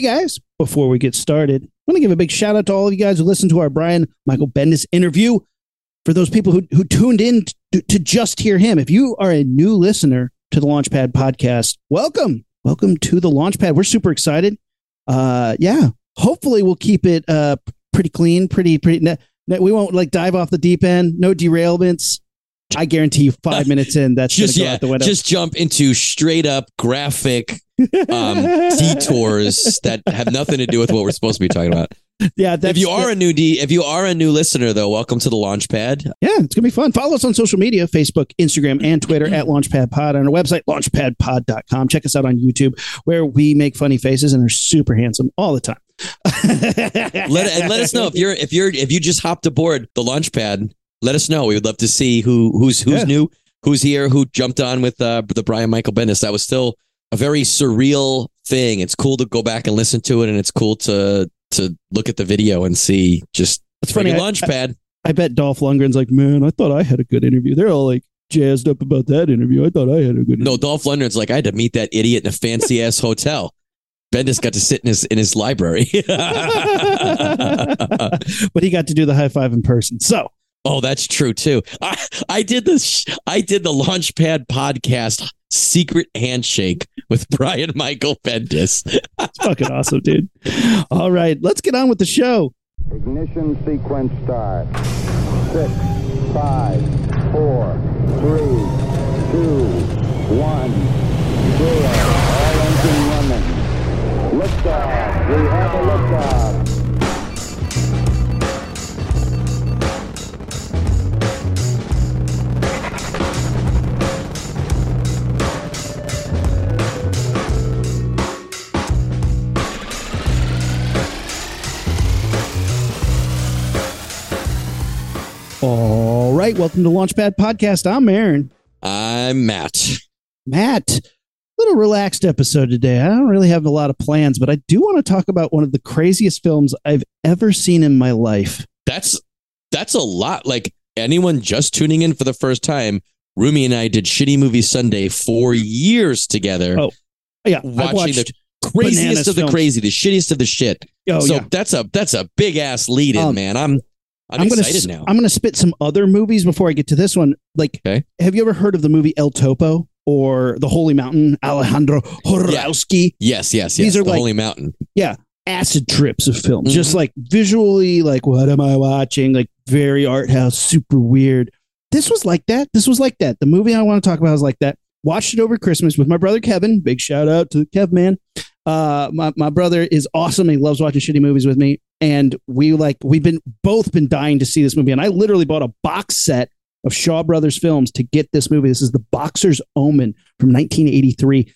Hey guys, before we get started, I want to give a big shout out to all of you guys who listened to our Brian Michael Bendis interview. For those people who, who tuned in to, to just hear him, if you are a new listener to the Launchpad podcast, welcome. Welcome to the Launchpad. We're super excited. Uh, yeah, hopefully we'll keep it uh, pretty clean, pretty, pretty. Ne- ne- we won't like dive off the deep end, no derailments. I guarantee you five minutes in, that's just go yeah, out the window. just jump into straight up graphic um, detours that have nothing to do with what we're supposed to be talking about. yeah, that's, if you are a new D, if you are a new listener, though, welcome to the Launchpad. Yeah, it's gonna be fun. Follow us on social media: Facebook, Instagram, and Twitter at Launchpad Pod. On our website, launchpadpod.com. Check us out on YouTube, where we make funny faces and are super handsome all the time. Let and let us know if you're if you're if you just hopped aboard the Launchpad. Let us know. We would love to see who who's who's Yeah. new, who's here, who jumped on with uh, the Brian Michael Bendis. That was still a very surreal thing. It's cool to go back and listen to it, and it's cool to to look at the video and see just It's funny funny. I. I bet Dolph Lundgren's like, man, I thought I had a good interview. They're all like jazzed up about that interview. I thought I had a good. No, Dolph Lundgren's like I had to meet that idiot in a fancy ass hotel. Bendis got to sit in his in his library. but he got to do the high five in person. So oh, that's true too. I, I did this. I did the Launchpad podcast secret handshake with Brian Michael Bendis. it's fucking awesome, dude. All right, let's get on with the show. Ignition sequence start. Six, five, four, three, two, one, zero. All engine running. Liftoff. We have a liftoff. All right, welcome to Launchpad Podcast. I'm Aaron. I'm Matt. Matt, little relaxed episode today. I don't really have a lot of plans, but I do want to talk about one of the craziest films I've ever seen in my life. That's that's a lot. Like anyone just tuning in for the first time, Rumi and I did Shitty Movie Sunday for years together. Oh, Yeah, watching the craziest of the films. crazy, the shittiest of the shit. oh so yeah, that's a that's a big ass lead in, Um, man. I'm I'm, I'm gonna now. I'm gonna spit some other movies before I get to this one. Like, Okay. have you ever heard of the movie El Topo or The Holy Mountain? Alejandro Jodorowsky. yes, yes, yes. These are the like- Holy Mountain. Yeah, acid trips of films, Mhm. just like visually, like what am I watching? Like very art house, super weird. This was like that. This was like that. The movie I want to talk about is like that. Watched it over Christmas with my brother Kevin. Big shout out to Kev man. Uh, my my brother is awesome. He loves watching shitty movies with me, and we like we've been both been dying to see this movie. And I literally bought a box set of Shaw Brothers films to get this movie. This is The Boxer's Omen from 1983,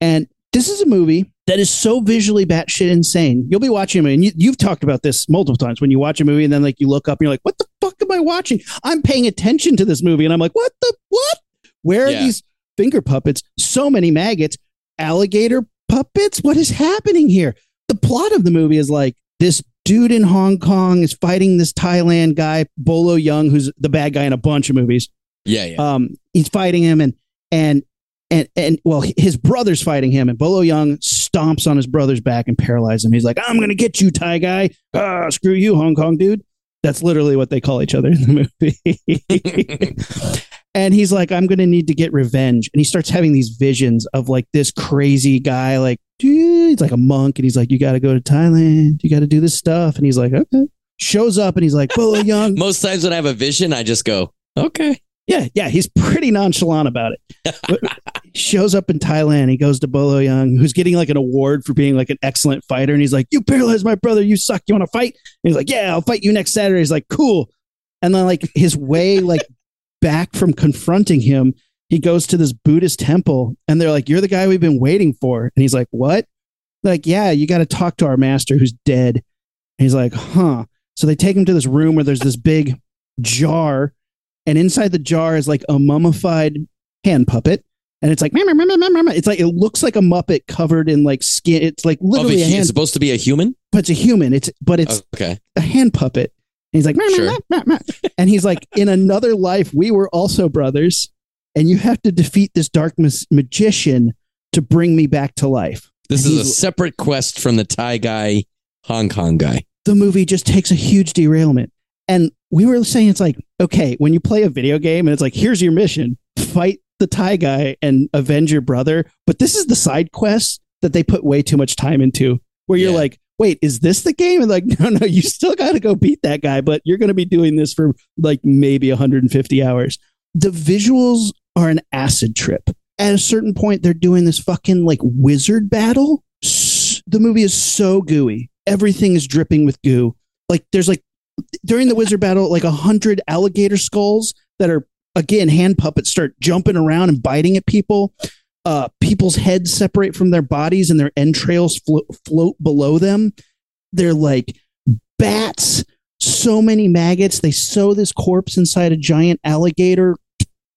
and this is a movie that is so visually batshit insane. You'll be watching a movie, and you, you've talked about this multiple times when you watch a movie and then like you look up and you're like, "What the fuck am I watching?" I'm paying attention to this movie, and I'm like, "What the what? Where are Yeah. these finger puppets? So many maggots, alligator puppets. What is happening here?" The plot of the movie is like this dude in Hong Kong is fighting this Thailand guy, Bolo Yeung, who's the bad guy in a bunch of movies Yeah, yeah. um, he's fighting him and and and and well, his brother's fighting him, and Bolo Yeung stomps on his brother's back and paralyzes him. He's like, "I'm gonna get you, Thai guy. Ah, screw you, Hong Kong dude." That's literally what they call each other in the movie. and he's like, "I'm gonna need to get revenge," and he starts having these visions of like this crazy guy, like dude, he's like a monk, and he's like, "You got to go to Thailand. You got to do this stuff," and he's like, "Okay." Shows up and he's like, Bolo Yeung, Most times when I have a vision, I just go, okay. Yeah, yeah, he's pretty nonchalant about it. Shows up in Thailand. He goes to Bolo Yeung, who's getting like an award for being like an excellent fighter, and he's like, "You paralyzed my brother. You suck. You want to fight?" And he's like, "Yeah, I'll fight you next Saturday." He's like, "Cool." And then like his way like back from confronting him, he goes to this Buddhist temple, and they're like, "You're the guy we've been waiting for." And he's like, "What?" Like, "Yeah, you got to talk to our master who's dead." And he's like, "Huh." So they take him to this room where there's this big jar and inside the jar is like a mummified hand puppet and it's like it's like it looks like a muppet covered in like skin it's like literally a hand it's supposed to be a human? but it's a human it's but it's okay. a hand puppet he's like "Meow, meow, Sure. meow, meow, meow." and he's like in another life we were also brothers and you have to defeat this dark mas- magician to bring me back to life This And is a separate quest from the Thai guy, Hong Kong guy. the movie just takes a huge derailment. And we were saying it's like, okay, when you play a video game and it's like, here's your mission, fight the Thai guy and avenge your brother. But this is the side quest that they put way too much time into, where you're Yeah. like, wait, is this the game? And like, no, no, you still got to go beat that guy, but you're going to be doing this for like maybe 150 hours. The visuals are an acid trip. At a certain point, they're doing this fucking like wizard battle. The movie is so gooey. Everything is dripping with goo. Like there's like during the wizard battle, like a hundred alligator skulls that are again hand puppets start jumping around and biting at people. Uh, people's heads separate from their bodies and their entrails flo- float below them. They're like bats. So many maggots. They sew this corpse inside a giant alligator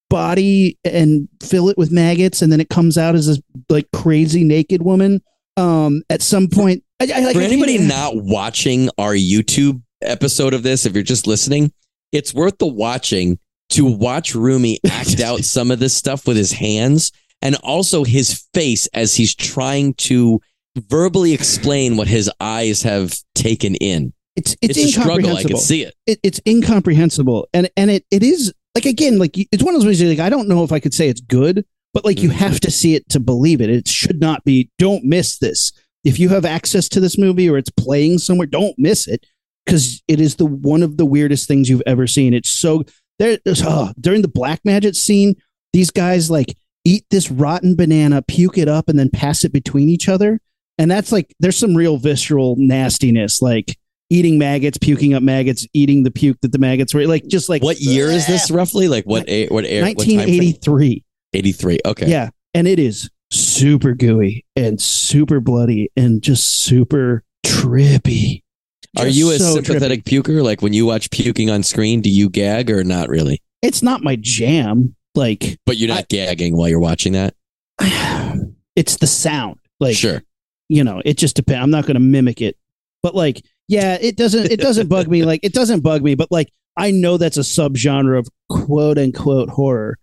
body and fill it with maggots, and then it comes out as this like crazy naked woman. Um, at some point, I, I, like, For anybody not watching our YouTube episode of this, if you're just listening, it's worth the watching to watch Rumi act out some of this stuff with his hands and also his face as he's trying to verbally explain what his eyes have taken in. it's it's, It's, a struggle. I can see it. it, it's incomprehensible and and it, it is like again like it's one of those movies like i don't know if i could say it's good but like you Mhm. have to see it to believe it it should not be don't miss this if you have access to this movie or it's playing somewhere don't miss it because it is the one of the weirdest things you've ever seen it's so there oh, during the black magic scene these guys like eat this rotten banana puke it up and then pass it between each other and that's like there's some real visceral nastiness like eating maggots, puking up maggots, eating the puke that the maggots were like just like What year is this roughly? Like what? A, what? air- what time frame? 1983. 83. Okay. Yeah, and it is super gooey and super bloody and just super trippy. Are you a so sympathetic trippy. puker? Like when you watch puking on screen, do you gag or not really? It's not my jam. Like But you're not gagging while you're watching that. it's the sound. Like sure. you know, it just depends. I'm not going to mimic it, but like, yeah, it doesn't. It doesn't bug me. Like, it doesn't bug me. But like, I know that's a subgenre of quote unquote horror.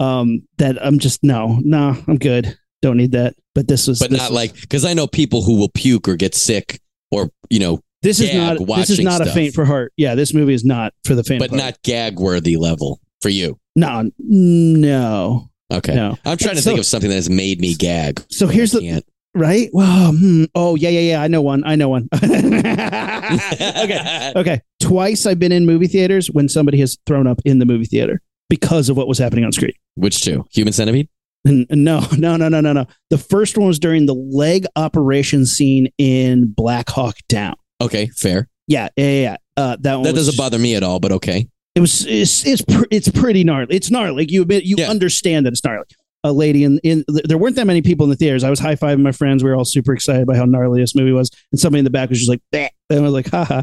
Um, that I'm just no, no, I'm good. Don't need that. But this was, But this not was- like because I know people who will puke or get sick or you know, this is not. This is not a faint for heart. Yeah, this movie is not for the faint. but heart. not gag worthy level for you. No, no, Okay. no. I'm trying to So- think of something that has made me gag. So here's the right. Well, hmm, oh yeah, yeah, yeah. I know one. I know one. okay. Okay. Twice I've been in movie theaters when somebody has thrown up in the movie theater because of what was happening on screen. Which two? Human centipede? No, no, no, no, no, no. The first one was during the leg operation scene in Black Hawk Down. Okay, fair. Yeah, yeah, yeah. Uh, that one That doesn't bother me at all, but okay. It was it's it's, pr- it's pretty gnarly. It's gnarly. Like you admit, you Yeah. understand that it's gnarly. A lady in in there weren't that many people in the theaters. I was high fiving my friends. We were all super excited by how gnarly this movie was, and somebody in the back was just like, "Bah," and I was like, haha.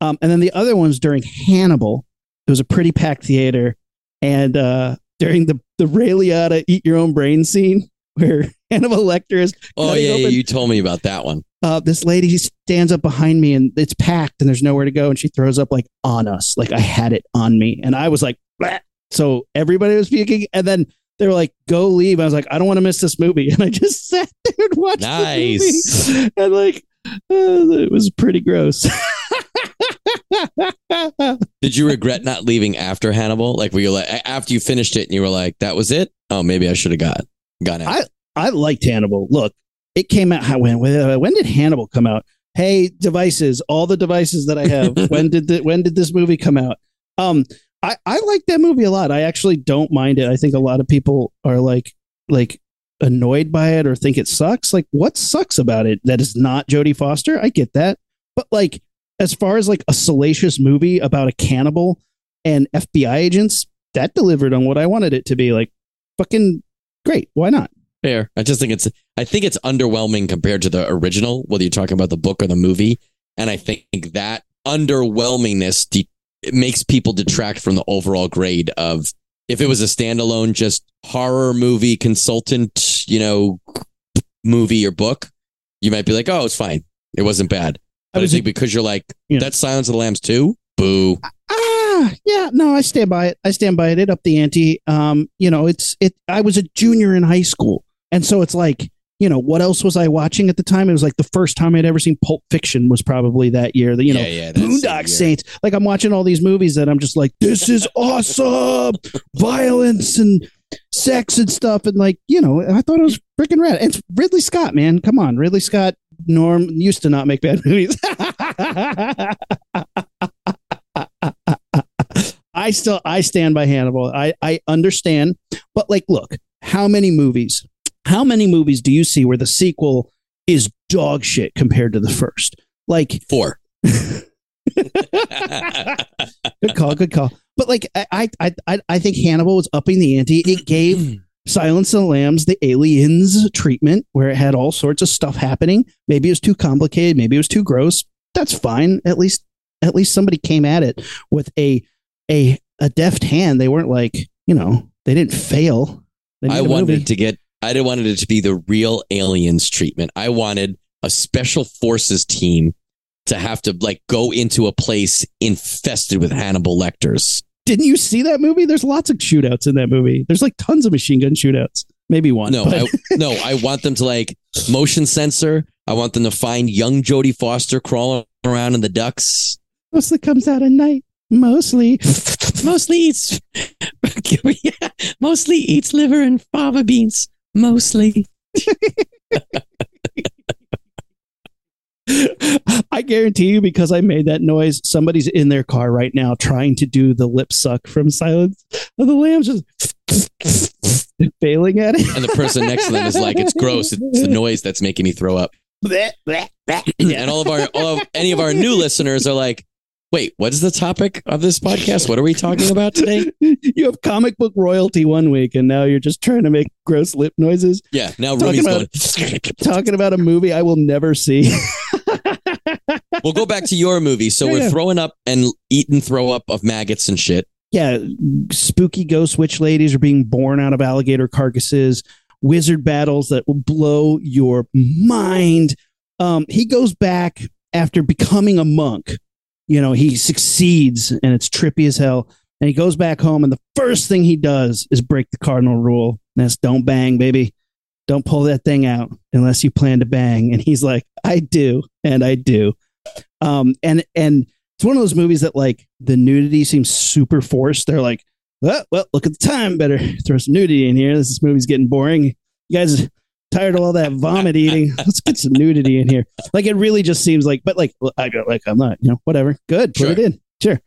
Um, and then the other ones during Hannibal, it was a pretty packed theater, and uh, during the the Ray Liotta eat your own brain scene where Hannibal Lecter is Oh yeah, yeah, you told me about that one. uh, this lady stands up behind me and it's packed and there's nowhere to go and she throws up like on us like i had it on me and i was like "Bleh." so everybody was puking and then they were like go leave i was like i don't want to miss this movie and i just sat there and watched Nice. the movie and like uh, it was pretty gross Did you regret not leaving after Hannibal? Like were you like after you finished it and you were like, that was it? Oh, maybe I should have got gone out. I liked Hannibal. Look, it came out. How when when did Hannibal come out? Hey, devices, all the devices that I have. when did the, when did this movie come out? Um, I I like that movie a lot. I actually don't mind it. I think a lot of people are like like annoyed by it or think it sucks. Like, what sucks about it? That is not Jodie Foster. I get that, but like as far as like a salacious movie about a cannibal and FBI agents, that delivered on what I wanted it to be. Like, fucking great. Why not? Fair. I just think it's I think it's underwhelming compared to the original, whether you're talking about the book or the movie. And I think that underwhelmingness de- it makes people detract from the overall grade of if it was a standalone just horror movie consultant, you know, movie or book, you might be like, "Oh, it's fine. It wasn't bad." But I, was think because you're like, Yeah. "That's Silence of the Lambs too." Boo. Ah, yeah, no, I stand by it. I stand by it. It up the ante. Um, you know, it's it. I was a junior in high school, and so it's like you know, what else was I watching at the time? It was like the first time I'd ever seen Pulp Fiction was probably that year. The, you know, yeah, yeah, Boondock. Saints. Like I'm watching all these movies that I'm just like, this is awesome. Violence and sex and stuff. And like, you know, I thought it was freaking rad. It's Ridley Scott, man. Come on. Ridley Scott, Norm used to not make bad movies. I still I stand by Hannibal. I, I understand. But like, look, how many movies, how many movies do you see where the sequel is dog shit compared to the first? Like Four. good call, good call. But like I I I I think Hannibal was upping the ante. It gave Silence of the Lambs the aliens treatment where it had all sorts of stuff happening. Maybe it was too complicated, maybe it was too gross. That's fine. At least at least somebody came at it with a a a deft hand. They weren't like, you know, they didn't fail. They I wanted movie. to get. I didn't wanted it to be the real aliens treatment. I wanted a special forces team to have to like go into a place infested with Hannibal Lecters. Didn't you see that movie? There's lots of shootouts in that movie. There's like tons of machine gun shootouts. Maybe one. No, I, no, I want them to like motion sensor. I want them to find young Jodie Foster crawling around in the ducks. mostly comes out at night. Mostly. Mostly eats, mostly eats liver and fava beans. Mostly. I guarantee you, because I made that noise, somebody's in their car right now trying to do the lip suck from Silence of the Lambs, just failing at it. And the person next to them is like, "It's gross. It's the noise that's making me throw up." And all of our, all of, any of our new listeners are like, "Wait, what is the topic of this podcast? What are we talking about today?" you have comic book royalty one week, and now you're just trying to make gross lip noises, Yeah, now Talking Ruby's about- going. talking about a movie I will never see. We'll go back to your movie. So Yeah, we're yeah. throwing up and eating throw up of maggots and shit. yeah, spooky ghost witch ladies are being born out of alligator carcasses, wizard battles that will blow your mind. Um, he goes back after becoming a monk. You know, he succeeds and it's trippy as hell. And he goes back home, and the first thing he does is break the cardinal rule. And that's don't bang, baby. Don't pull that thing out unless you plan to bang. And he's like, I do, and I do. Um, and and it's one of those movies that like the nudity seems super forced. They're like, well, well, look at the time. Better throw some nudity in here. This movie's getting boring. You guys tired of all that vomit eating? Let's get some nudity in here. Like it really just seems like, but like I like I'm not, you know, whatever. Good, put Sure. it in, sure.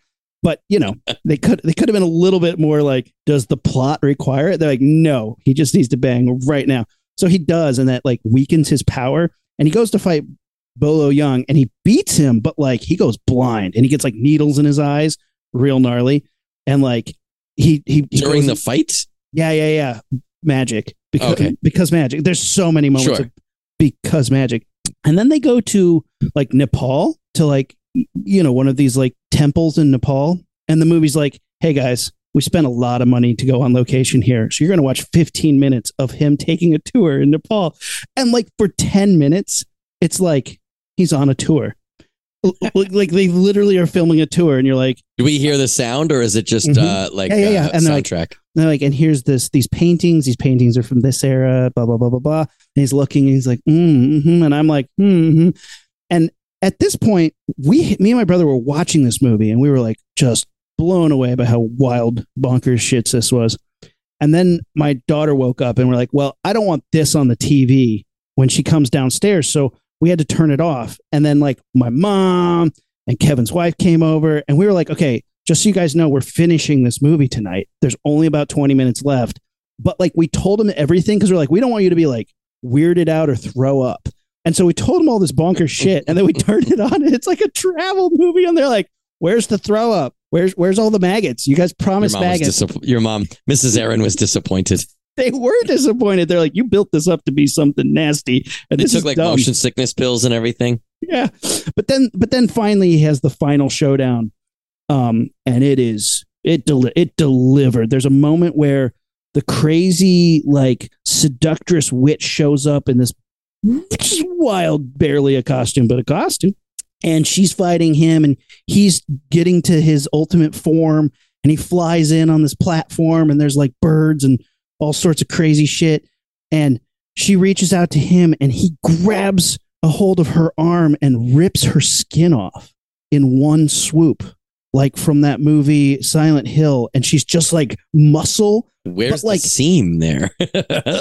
But you know, they could they could have been a little bit more like, does the plot require it? They're like, no, he just needs to bang right now. So he does, and that like weakens his power. And he goes to fight Bolo Yeung, and he beats him, but like he goes blind, and he gets like needles in his eyes, real gnarly, and like he he, he During the fight? yeah yeah yeah magic because Okay. because magic. There's so many moments Sure. of because magic, and then they go to like Nepal to like you know one of these like temples in Nepal, and the movie's like, hey guys. We spent a lot of money to go on location here. So you're going to watch 15 minutes of him taking a tour in Nepal. And like for 10 minutes, it's like he's on a tour. Like, like they literally are filming a tour, and you're like, Do we hear the sound or is it just Mhm. uh, like Yeah, yeah, yeah. uh, And they're like- soundtrack? they're like, and here's this these paintings. These paintings are from this era. Blah blah blah blah blah. And he's looking, and he's like, mm, hmm and I'm like, mm-hmm. And at this point, we, me and my brother, were watching this movie, and we were like, just blown away by how wild bonkers shits this was. And then my daughter woke up, and we're like, well, I don't want this on the TV when she comes downstairs, so we had to turn it off. And then like my mom and Kevin's wife came over, and we were like, okay, just so you guys know, we're finishing this movie tonight. There's only about 20 minutes left. But like we told them everything because we're like, we don't want you to be like weirded out or throw up. And so we told them all this bonkers shit. And then we turned it on and it's like a travel movie. And they're like, where's the throw up? Where's where's all the maggots? You guys promised was maggots. your mom, Mrs. Aaron, was disappointed. They were disappointed. They're like, you built this up to be something nasty. And They took like dumb. motion sickness pills and everything. yeah but then but then finally he has the final showdown um and it is it deli- it delivered there's a moment where the crazy like seductress witch shows up in this just wild barely a costume but a costume and she's fighting him and he's getting to his ultimate form and he flies in on this platform and there's like birds and all sorts of crazy shit and she reaches out to him and he grabs a hold of her arm and rips her skin off in one swoop, like from that movie Silent Hill. And she's just like muscle, Where's like- the seam there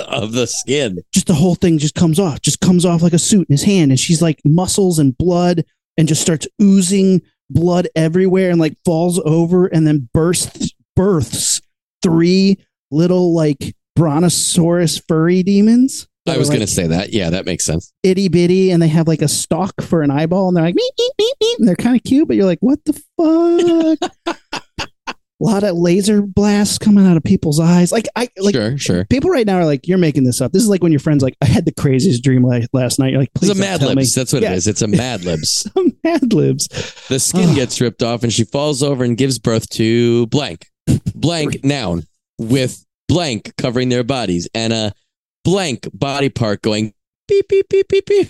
of the skin? just the whole thing just comes off, just comes off like a suit in his hand. And she's like muscles and blood and just starts oozing blood everywhere and like falls over and then bursts, births three little like brontosaurus furry demons. I was like, going to say that. Yeah, that makes sense. itty bitty and they have like a stalk for an eyeball and they're like meep, meep, meep, meep, and they're kind of cute, but you're like, what the fuck? a lot of laser blasts coming out of people's eyes. Like I like sure, sure. people right now are like, you're making this up. This is like when your friend's like, I had the craziest dream la- last night. You're like, It's please a don't Mad. Libs. That's what Yeah. it is. It's a Mad Libs. Mad libs. The skin gets ripped off and she falls over and gives birth to blank. Blank noun with blank covering their bodies and a blank body part going beep, beep, beep, beep, beep.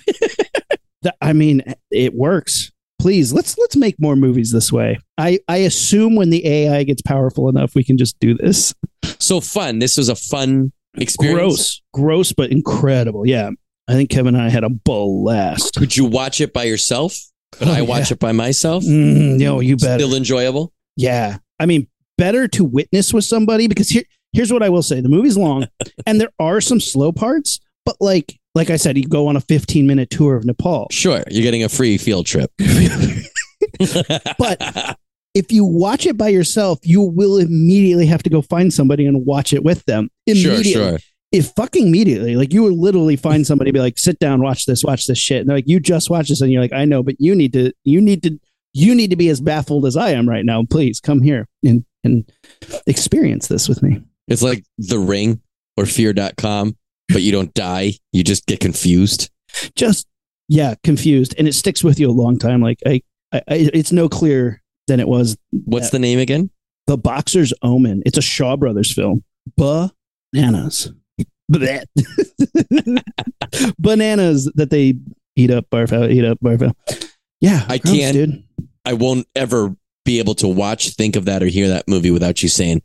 I mean, it works. Please let's let's make more movies this way. I I assume when the AI gets powerful enough, we can just do this. so fun. This was a fun experience. Gross, gross, but incredible. Yeah, I think Kevin and I had a blast. Could you watch it by yourself? Could Oh, I watch it by myself? Mm, no, you better. Still enjoyable? Yeah. I mean, better to witness with somebody because here, here's what I will say. The movie's long and there are some slow parts, but like like I said, you go on a 15 minute tour of Nepal. Sure. You're getting a free field trip. But- If you watch it by yourself, you will immediately have to go find somebody and watch it with them. sure, Immediately. sure. If fucking immediately, like you would literally find somebody be like, sit down, watch this, watch this shit. And they're like, you just watch this. And you're like, I know, but you need to, you need to, you need to be as baffled as I am right now. Please come here and, and experience this with me. It's like The Ring or Fear.com, but you don't die. You just get confused. just yeah confused. And it sticks with you a long time. Like i, I it's no clearer than it was. What's the name again? the boxer's omen. It's a shaw brothers film. Bananas. Bananas that they eat up barf out eat up barf out. Yeah I can't- dude. I won't ever be able to watch, think of that, or hear that movie without you saying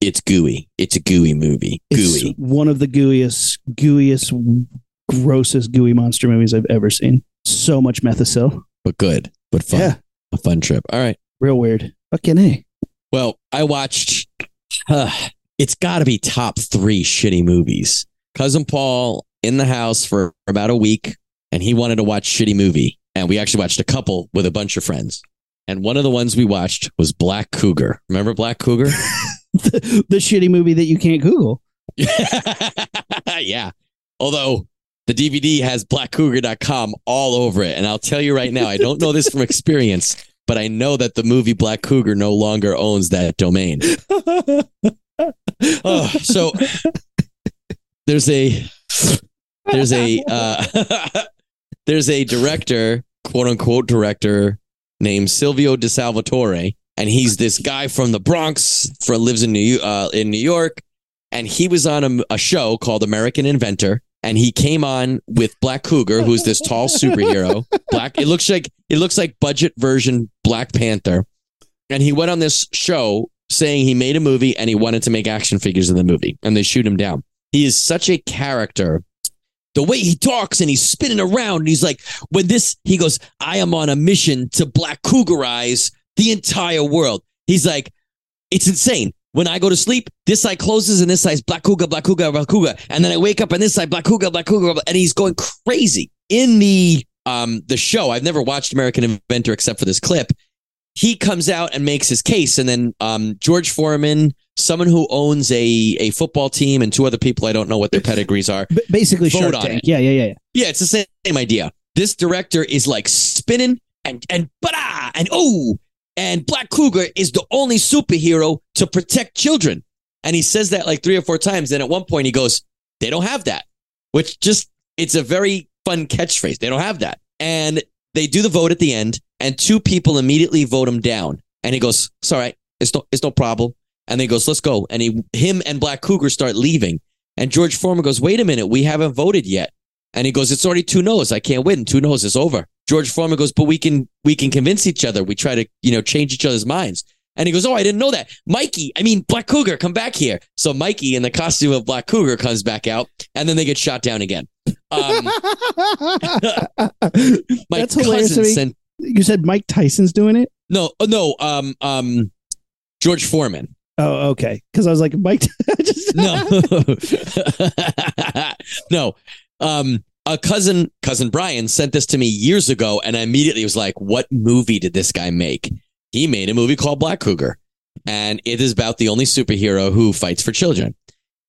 it's gooey. It's a gooey movie. it's Gooey. one of the gooeyest gooeyest grossest gooey monster movies i've ever seen so much methicil but good, but fun. yeah A fun trip. All right. real weird fucking a Well, I watched. Uh, it's got to be top three shitty movies. Cousin Paul in the house for about a week, and he wanted to watch shitty movie, and we actually watched a couple with a bunch of friends. And one of the ones we watched was Black Cougar. Remember Black Cougar? the, the shitty movie that you can't Google. yeah. Although the DVD has blackcougar.com all over it. And I'll tell you right now, I don't know this from experience, but I know that the movie Black Cougar no longer owns that domain. Oh, so there's a there's a uh, there's a director, quote unquote director, named Silvio De Salvatore, and he's this guy from the Bronx, for lives in New uh, in New York, and he was on a, a show called American Inventor, and he came on with Black Cougar, who's this tall superhero. Black, it looks like it looks like budget version Black Panther, and he went on this show saying he made a movie and he wanted to make action figures in the movie, and they shoot him down. He is such a character. The way he talks and he's spinning around, and he's like, when this, he goes, I am on a mission to black cougarize the entire world. He's like, it's insane. When I go to sleep, this side closes and this side's black cougar, black cougar, black cougar. And then I wake up and this side black cougar, black cougar, and he's going crazy. In the um the show, I've never watched American Inventor except for this clip. He comes out and makes his case, and then um George Foreman, someone who owns a a football team, and two other people I don't know what their pedigrees are. B- basically, Vote Shark on Tank. it. Yeah, yeah, yeah, yeah. Yeah, it's the same, same idea. This director is like spinning and and bada and oh and Black Cougar is the only superhero to protect children. And he says that like three or four times. Then at one point he goes, "They don't have that," which just it's a very fun catchphrase. They don't have that, and they do the vote at the end, and two people immediately vote him down. And he goes, "It's all right. It's no it's no problem." And then he goes, "Let's go." And he him and Black Cougar start leaving. And George Foreman goes, "Wait a minute, we haven't voted yet." And he goes, "It's already two no's. I can't win. Two no's. is over." George Foreman goes, "But we can we can convince each other. We try to you know change each other's minds." And he goes, Oh, I didn't know that. Mikey, I mean, Black Cougar, come back here. So Mikey in the costume of Black Cougar comes back out and then they get shot down again. Um, my That's hilarious cousin sent, you said Mike Tyson's doing it. no, oh, no, um, um, George Foreman. Oh, okay. Because I was like, Mike. I just, No, no. Um, a cousin, cousin Brian sent this to me years ago, and I immediately was like, "What movie did this guy make?" He made a movie called Black Cougar, and it is about the only superhero who fights for children.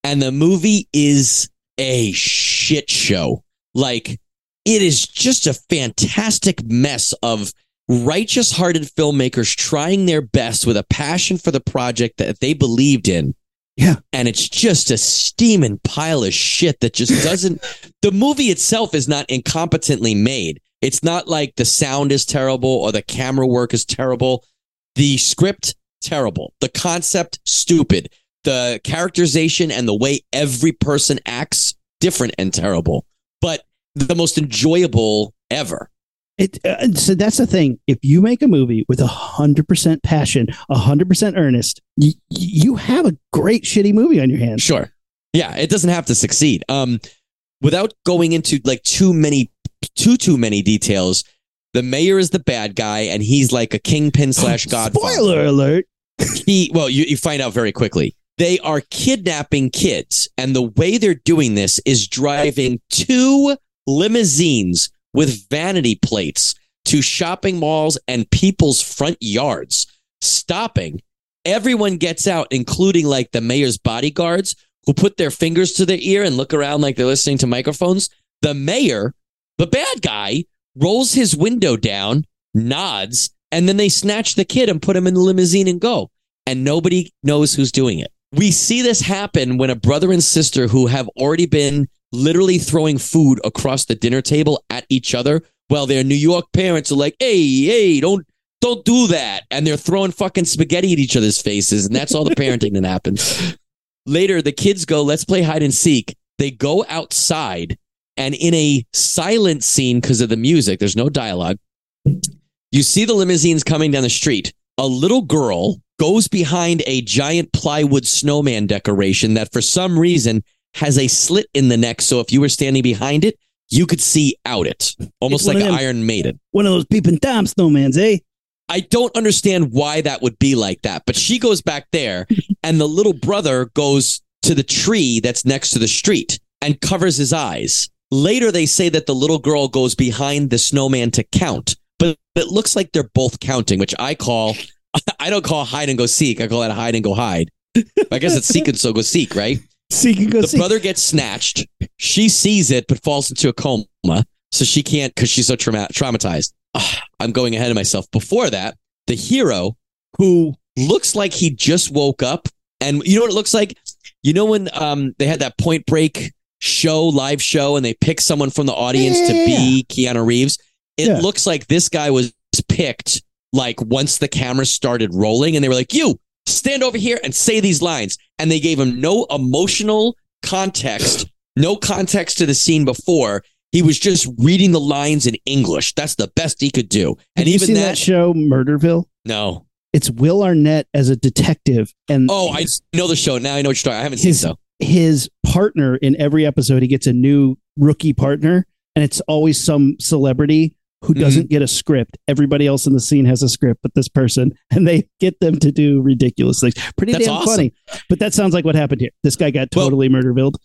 And the movie is a shit show. Like, it is just a fantastic mess of righteous hearted filmmakers trying their best with a passion for the project that they believed in. Yeah. and it's just a steaming pile of shit that just doesn't the movie itself is not incompetently made. It's not like the sound is terrible or the camera work is terrible. The script terrible. The concept stupid. The characterization and the way every person acts different and terrible. But the most enjoyable ever It, uh, so that's the thing. If you make a movie with a hundred percent passion, a hundred percent earnest, you, you have a great shitty movie on your hands. Sure. Yeah, it doesn't have to succeed. Um, without going into like too many, too too many details, the mayor is the bad guy, and he's like a kingpin slash godfather. Spoiler alert. He well, you, you find out very quickly. They are kidnapping kids, and the way they're doing this is driving two limousines with vanity plates to shopping malls and people's front yards, stopping. Everyone gets out, including like the mayor's bodyguards who put their fingers to their ear and look around like they're listening to microphones. The mayor, the bad guy, rolls his window down, nods, and then they snatch the kid and put him in the limousine and go. And nobody knows who's doing it. We see this happen when a brother and sister who have already been literally throwing food across the dinner table at each other while their New York parents are like, hey, hey, don't don't do that. And they're throwing fucking spaghetti at each other's faces. And that's all the parenting that happens. Later, the kids go, let's play hide and seek. They go outside and in a silent scene because of the music, there's no dialogue. You see the limousines coming down the street. A little girl goes behind a giant plywood snowman decoration that for some reason has a slit in the neck. So if you were standing behind it, you could see out it, almost like an Iron Maiden. One of those peeping Tom snowmans, eh? I don't understand why that would be like that, but she goes back there and the little brother goes to the tree that's next to the street and covers his eyes. Later, they say that the little girl goes behind the snowman to count, but it looks like they're both counting, which I call, I don't call hide and go seek. I call that hide and go hide. I guess it's seek and so go seek, right? Seek and go the seek. brother gets snatched. She sees it, but falls into a coma. So she can't because she's so trauma- traumatized. Ah, I'm going ahead of myself. Before that, the hero who looks like he just woke up, and you know what it looks like? You know when um they had that Point Break show, live show, and they pick someone from the audience Yeah, to be Keanu Reeves. It Yeah. looks like this guy was picked like once the camera started rolling, and they were like, "You stand over here and say these lines," and they gave him no emotional context, no context to the scene before. He was just reading the lines in English. That's the best he could do. Have And you even seen that, that show, Murderville? no. It's Will Arnett as a detective, and Oh, I know the show now. I know what you're talking. I haven't seen His- so. his partner in every episode, he gets a new rookie partner, and it's always some celebrity who Mm-hmm. doesn't get a script. Everybody else in the scene has a script, but this person, and they get them to do ridiculous things. Pretty That's damn awesome. funny. But that sounds like what happened here. This guy got Well- totally murdervilled.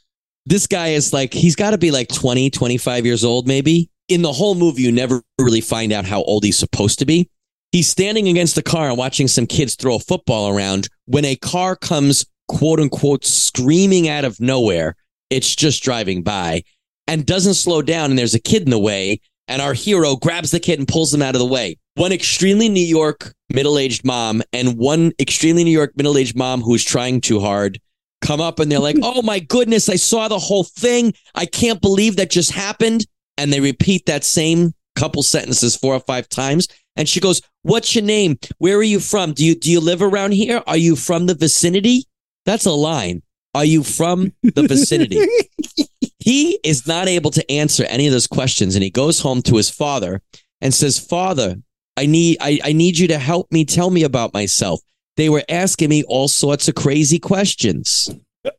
This guy is like he's got to be like 20, 25 years old, maybe. In the whole movie, you never really find out how old he's supposed to be. He's standing against a car and watching some kids throw a football around when a car comes, quote unquote, screaming out of nowhere. It's just driving by and doesn't slow down. And there's a kid in the way. And our hero grabs the kid and pulls him out of the way. One extremely New York middle aged mom and one extremely New York middle aged mom who's trying too hard come up and they're like, oh my goodness, I saw the whole thing. I can't believe that just happened. And they repeat that same couple sentences four or five times. And she goes, What's your name? Where are you from? Do you do you live around here? Are you from the vicinity? That's a line. Are you from the vicinity? he is not able to answer any of those questions. And he goes home to his father and says, Father, I need I, I need you to help me tell me about myself. they were asking me all sorts of crazy questions.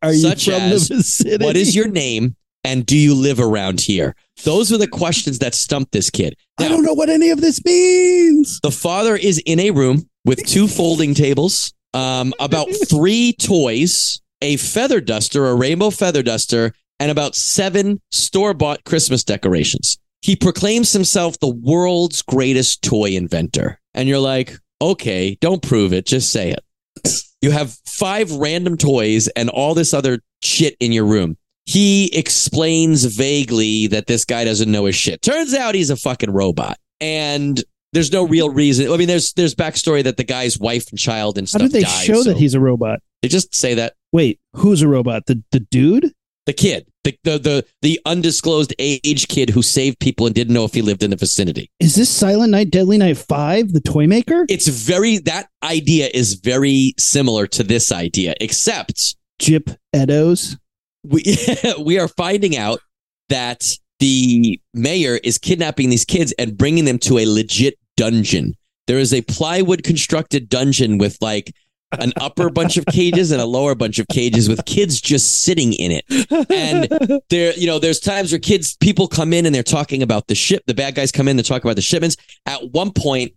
Are you Such from as, the vicinity? What is your name and do you live around here? Those are the questions that stumped this kid. I don't know what any of this means. the father is in a room with two folding tables, um, about three toys, a feather duster, a rainbow feather duster, and about seven store bought Christmas decorations. He proclaims himself the world's greatest toy inventor. And you're like, okay, don't prove it, just say it. You have five random toys and all this other shit in your room. He explains vaguely that this guy doesn't know his shit. Turns out he's a fucking robot. And there's no real reason. I mean, there's there's backstory that the guy's wife and child and How stuff did they show so that he's a robot? They just say that Wait, who's a robot? The the dude? The kid, the the the, the undisclosed age kid who saved people and didn't know if he lived in the vicinity. Is this Silent Night, Deadly Night Five, the toy maker? It's very that idea is very similar to this idea, except Jip Edos. we we are finding out that the mayor is kidnapping these kids and bringing them to a legit dungeon. There is a plywood constructed dungeon with like an upper bunch of cages and a lower bunch of cages with kids just sitting in it. And there, you know, there's times where kids, people come in and they're talking about the ship. The bad guys come in, they talk about the shipments. At one point,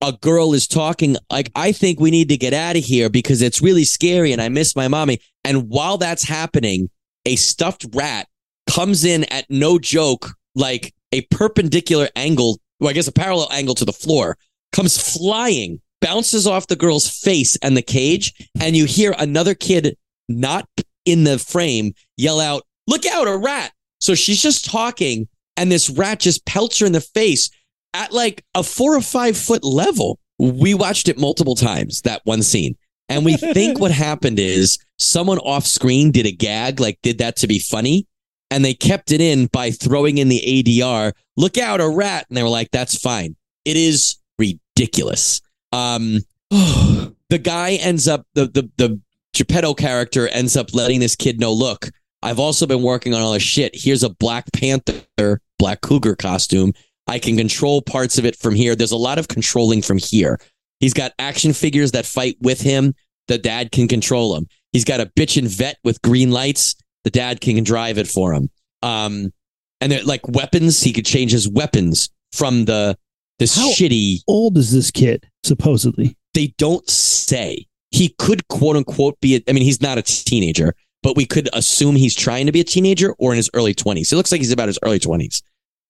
a girl is talking like, I think we need to get out of here because it's really scary and I miss my mommy. And while that's happening, a stuffed rat comes in at no joke, like a perpendicular angle, well, I guess a parallel angle to the floor, comes flying, bounces off the girl's face and the cage, and you hear another kid not in the frame yell out, Look out, a rat. So she's just talking, and this rat just pelts her in the face at like a four or five foot level. We watched it multiple times, that one scene. And we think what happened is someone off screen did a gag, like did that to be funny. And they kept it in by throwing in the ADR, look out, a rat. And they were like, that's fine. It is ridiculous. Um, the guy ends up, the, the, the Geppetto character ends up letting this kid know, look, I've also been working on all this shit. Here's a Black Panther, Black Cougar costume. I can control parts of it from here. There's a lot of controlling from here. He's got action figures that fight with him. The dad can control him. He's got a bitchin' vet with green lights. The dad can drive it for him. Um, and like weapons. He could change his weapons from the this How- shitty. Old is this kid, supposedly? They don't say he could quote unquote be. A, I mean, he's not a teenager, but we could assume he's trying to be a teenager or in his early twenties. It looks like he's about his early twenties.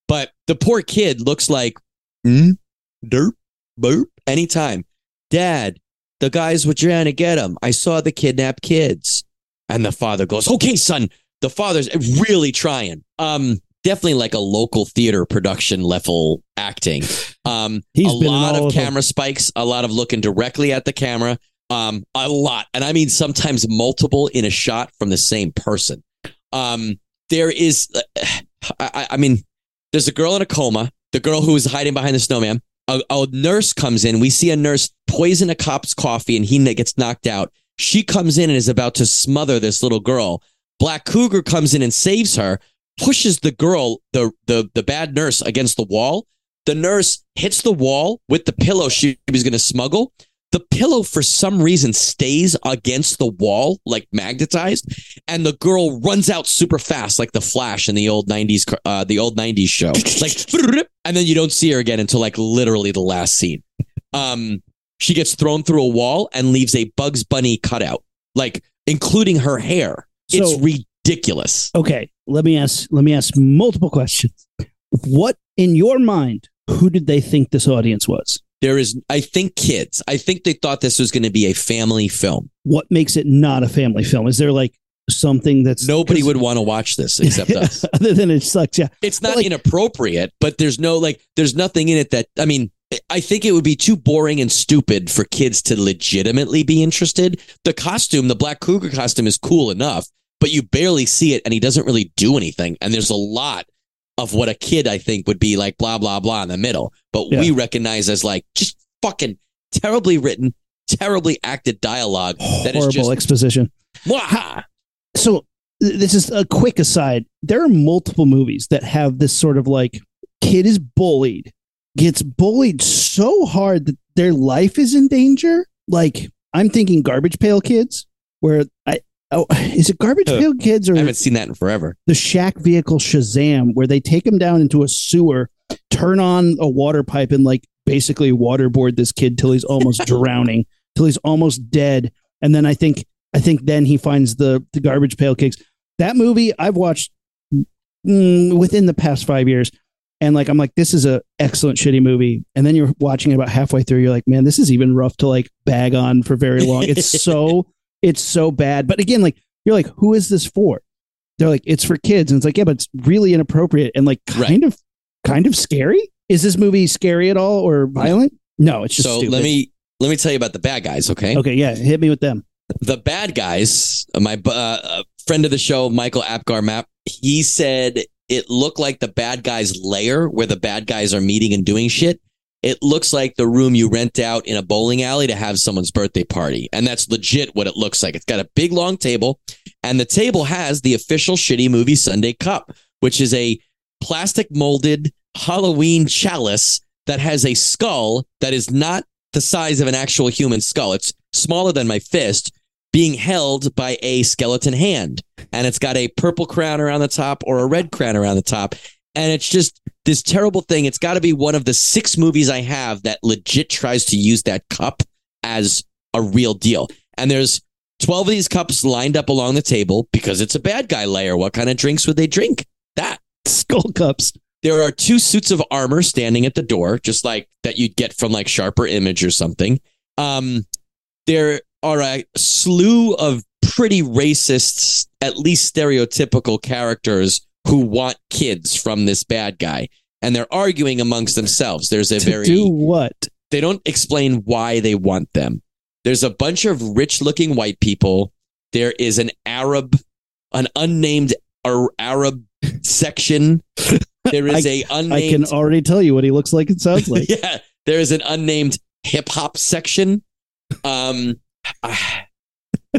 But the poor kid looks like mm, derp, burp, anytime. Dad, the guys were trying to get him. I saw the kidnapped kids. And the father goes, okay, son. The father's really trying. Um, definitely like a local theater production level acting. Um, He's a lot of of them. camera spikes, a lot of looking directly at the camera. Um, a lot, and I mean sometimes multiple in a shot from the same person. Um, there is, I, I- I mean, there's a girl in a coma. The girl who is hiding behind the snowman. A, a nurse comes in. We see a nurse poison a cop's coffee, and he gets knocked out. She comes in and is about to smother this little girl. Black Cougar comes in and saves her, pushes the girl, the the the bad nurse, against the wall. The nurse hits the wall with the pillow she was going to smuggle. The pillow, for some reason, stays against the wall, like magnetized, and the girl runs out super fast, like the Flash in the old '90s, uh, the old '90s show. Like, and then you don't see her again until like literally the last scene. Um, she gets thrown through a wall and leaves a Bugs Bunny cutout, like including her hair. it's So- ridiculous. Okay, let me ask. Let me ask multiple questions. What in your mind? Who did they think this audience was? There is, I think, kids. I think they thought this was going to be a family film. What makes it not a family film? Is there like something that's nobody would want to watch this except us. other than it sucks? Yeah, It's not like- inappropriate, but there's no like, there's nothing in it that, I mean, I think it would be too boring and stupid for kids to legitimately be interested. The costume, the Black Cougar costume is cool enough, but you barely see it and he doesn't really do anything. And there's a lot of what a kid, I think, would be like blah, blah, blah in the middle. But we recognize as like just fucking terribly written, terribly acted dialogue that is horrible just, exposition. Mwah! So this is a quick aside. There are multiple movies that have this sort of like kid is bullied, gets bullied so hard that their life is in danger. Like I'm thinking Garbage Pail Kids, where I oh is it Garbage. Pail Kids or I haven't seen that in forever. the Shaq vehicle Shazam, where they take him down into a sewer, turn on a water pipe, and like basically waterboard this kid till he's almost drowning, till he's almost dead, and then I think I think then he finds the the Garbage Pail Kids. That movie I've watched mm, within the past five years. And like I'm like, this is a excellent shitty movie. And then you're watching it about halfway through, you're like, man, this is even rough to like bag on for very long. It's so it's so bad. But again, like you're like, who is this for? They're like, it's for kids. And it's like, yeah, but it's really inappropriate and like kind of kind of scary. Is this movie scary at all or violent? No, it's just so stupid. let me let me tell you about the bad guys. Okay, Okay, yeah, hit me with them. the bad guys. My uh, uh, friend of the show, Michael Apgar Map, he said it looked like the bad guys' lair where the bad guys are meeting and doing shit. It looks like the room you rent out in a bowling alley to have someone's birthday party. And that's legit what it looks like. It's got a big long table, and the table has the official Shitty Movie Sunday cup, which is a plastic molded Halloween chalice that has a skull that is not the size of an actual human skull. It's smaller than my fist, being held by a skeleton hand. And it's got a purple crown around the top or a red crown around the top. And it's just this terrible thing. It's got to be one of the six movies I have that legit tries to use that cup as a real deal. And there's 12 of these cups lined up along the table because it's a bad guy layer. What kind of drinks would they drink? That. Skull cups. There are two suits of armor standing at the door, just like that you'd get from like Sharper Image or something. Um, there are a slew of pretty racist, at least stereotypical characters who want kids from this bad guy. And they're arguing amongst themselves. There's a To very do what? they don't explain why they want them. There's a bunch of rich looking white people. There is an Arab, an unnamed Arab section. There is a I unnamed. can already tell you what he looks like and sounds like. yeah, there is an unnamed hip hop section. Um, ah,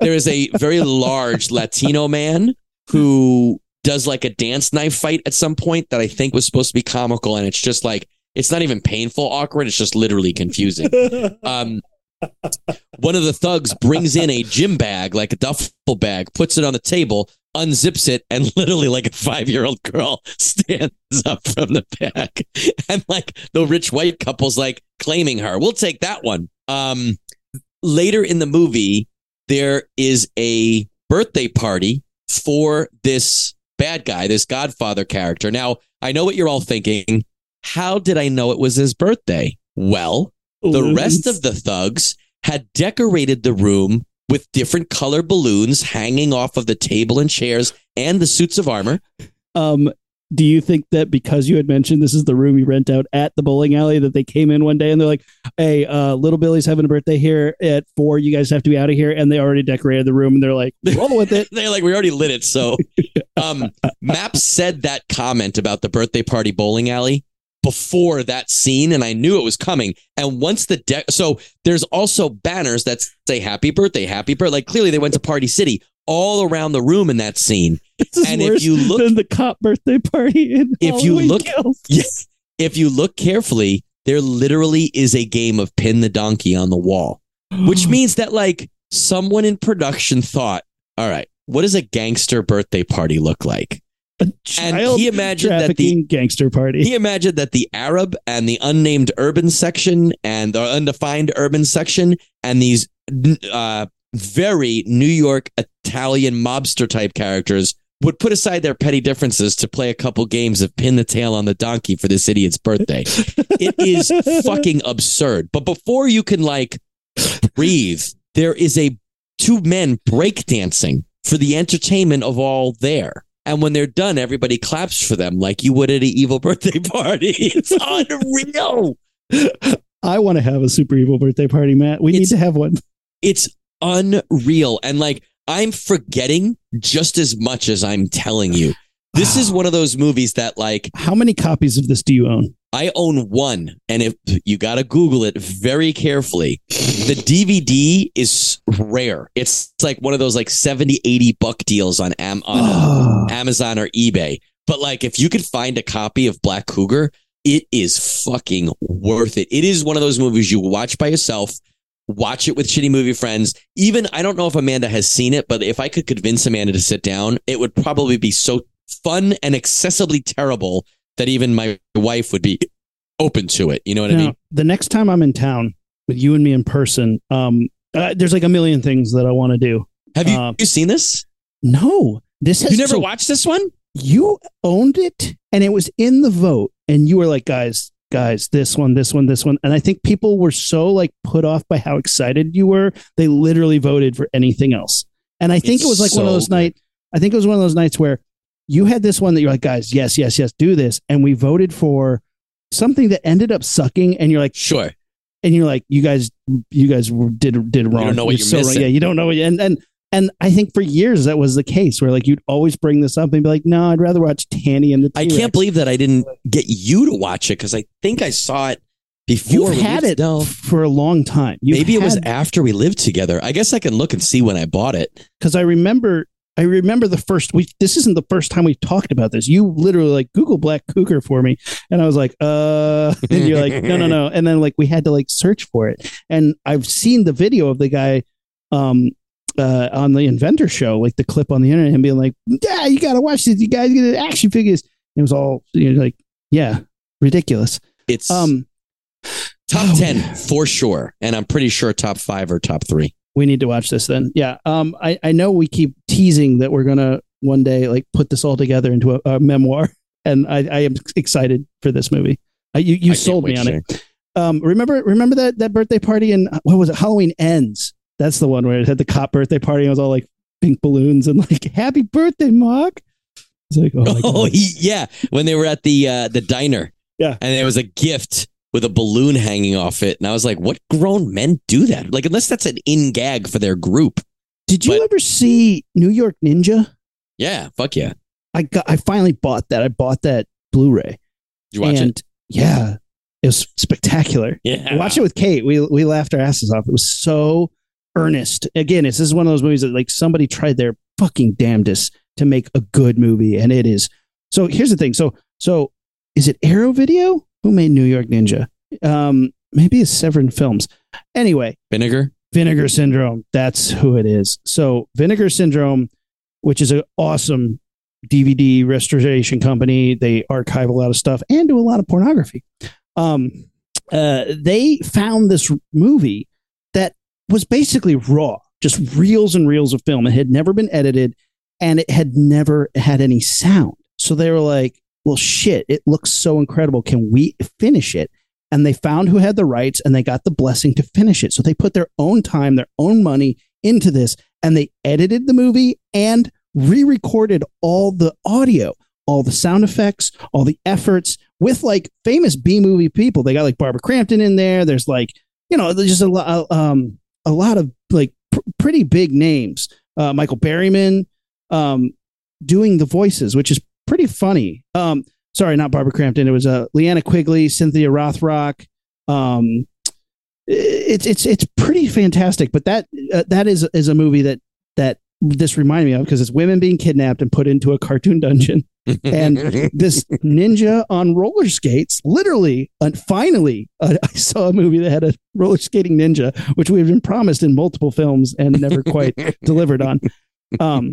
there is a very large Latino man who does like a dance knife fight at some point that I think was supposed to be comical, and it's just like it's not even painful, awkward. It's just literally confusing. Um, one of the thugs brings in a gym bag, like a duffel bag, puts it on the table, unzips it, and literally, like a five year old girl, stands up from the bag. And like the rich white couple's like claiming her. We'll take that one. Um, later in the movie, there is a birthday party for this bad guy, this Godfather character. Now, I know what you're all thinking. How did I know it was his birthday? Well, the rest of the thugs had decorated the room with different color balloons hanging off of the table and chairs and the suits of armor. Um, do you think that because you had mentioned this is the room you rent out at the bowling alley that they came in one day and they're like, "Hey, uh, little Billy's having a birthday here at four. You guys have to be out of here," and they already decorated the room and they're like, "Roll with it." They're like, we already lit it. So, um, Maps said that comment about the birthday party bowling alley before that scene, and I knew it was coming. And once the deck, so there's also banners that say "Happy Birthday, Happy Birthday." Like clearly, they went to Party City all around the room in that scene. And if you look- than the cop birthday party. In If you look- Kills. Yes. If you look carefully, there literally is a game of pin the donkey on the wall, which means that like someone in production thought, all right, what does a gangster birthday party look like? and he imagined that the- gangster party. He imagined that the Arab and the unnamed urban section and the undefined urban section and these uh, very New York Italian mobster type characters would put aside their petty differences to play a couple games of pin the tail on the donkey for this idiot's birthday. it is fucking absurd. But before you can like breathe, there is a two men breakdancing for the entertainment of all there. And when they're done, everybody claps for them like you would at an evil birthday party. It's unreal. I want to have a super evil birthday party, Matt. We need to have one. It's unreal. And like, I'm forgetting just as much as I'm telling you. This is one of those movies that, like, How many copies of this do you own? I own one, and if you got to Google it very carefully, the DVD is rare. It's like one of those like 70, 80 buck deals on, Am- on Amazon or eBay. But like, if you could find a copy of Black Cougar, it is fucking worth it. It is one of those movies you watch by yourself, watch it with shitty movie friends. Even I don't know if Amanda has seen it, but if I could convince Amanda to sit down, it would probably be so fun and accessibly terrible that even my wife would be open to it. You know what I mean? the next time I'm in town with you and me in person, um, uh, there's like a million things that I want to do. Have you, um, you seen this? No, this has You never so watched this one? You owned it, and it was in the vote, and you were like, guys, guys, this one, this one, this one, and I think people were so like put off by how excited you were, they literally voted for anything else. And I think It's it was like one of those nights. I think it was one of those nights where you had this one that you're like, guys, yes, yes, yes, do this, and we voted for something that ended up sucking, and you're like, Sure. and you're like, you guys, you guys did did wrong. don't know what you're so wrong. Yeah, you don't know what. You, and and and I think for years that was the case, where like you'd always bring this up and be like, no, I'd rather watch Tammy and the. I T-Rex." can't believe that I didn't get you to watch it because I think I saw it before. you've had it No, for a long time. You've maybe it was after we lived together. I guess I can look and see when I bought it. because I remember I remember the first we this isn't the first time we've talked about this. You literally like Google Black Cougar for me. And I was like, uh and you're like, no, no, no. And then like we had to like search for it. And I've seen the video of the guy um uh on the inventor show, like the clip on the internet, him being like, Yeah, you gotta watch this, you guys get action figures. It was all you know, like, yeah, ridiculous. It's Um top oh, ten for sure, and I'm pretty sure top five or top three. we need to watch this then. Yeah. Um, I, I know we keep teasing that we're gonna one day like put this all together into a, a memoir, and I, I am excited for this movie. Uh, you I you can't sold me on it. Um, remember remember that that birthday party and what was it? Halloween ends. That's the one where it had the cop birthday party. And it was all like pink balloons and like happy birthday, Mark. It's like oh, Oh, he, yeah, when they were at the uh, the diner. Yeah. and there was a gift with a balloon hanging off it, and I was like, "What grown men do that? Like, unless that's an in gag for their group." Did you but- ever see New York Ninja? Yeah, fuck yeah. I got I finally bought that. I bought that Blu-ray. Did you watch and it? yeah, it was spectacular. Yeah, I watched it with Kate. We we laughed our asses off. It was so earnest. Again, this is one of those movies that like somebody tried their fucking damnedest to make a good movie, and it is. So here's the thing. So so is it Arrow Video? Who made New York Ninja? Um, maybe it's Severin Films. Anyway, Vinegar. Vinegar Syndrome. That's who it is. So Vinegar Syndrome, which is an awesome DVD restoration company. They archive a lot of stuff and do a lot of pornography. Um, uh, they found this movie was basically raw, just reels and reels of film. It had never been edited and it had never had any sound. So they were like, well, shit, it looks so incredible. Can we finish it? And they found who had the rights and they got the blessing to finish it. So they put their own time, their own money into this and they edited the movie and re recorded all the audio, all the sound effects, all the efforts with like famous B movie people. They got like Barbara Crampton in there. There's like, you know, there's just a lot, um, a lot of like pr- pretty big names. Uh, Michael Berryman um, doing the voices, which is pretty funny. Um, sorry, not Barbara Crampton. It was uh, Linnea Quigley, Cynthia Rothrock. Um, it's it's it's pretty fantastic. But that uh, that is is a movie that that this reminded me of because it's women being kidnapped and put into a cartoon dungeon and this ninja on roller skates literally and finally uh, i saw a movie that had a roller skating ninja which we've been promised in multiple films and never quite delivered on um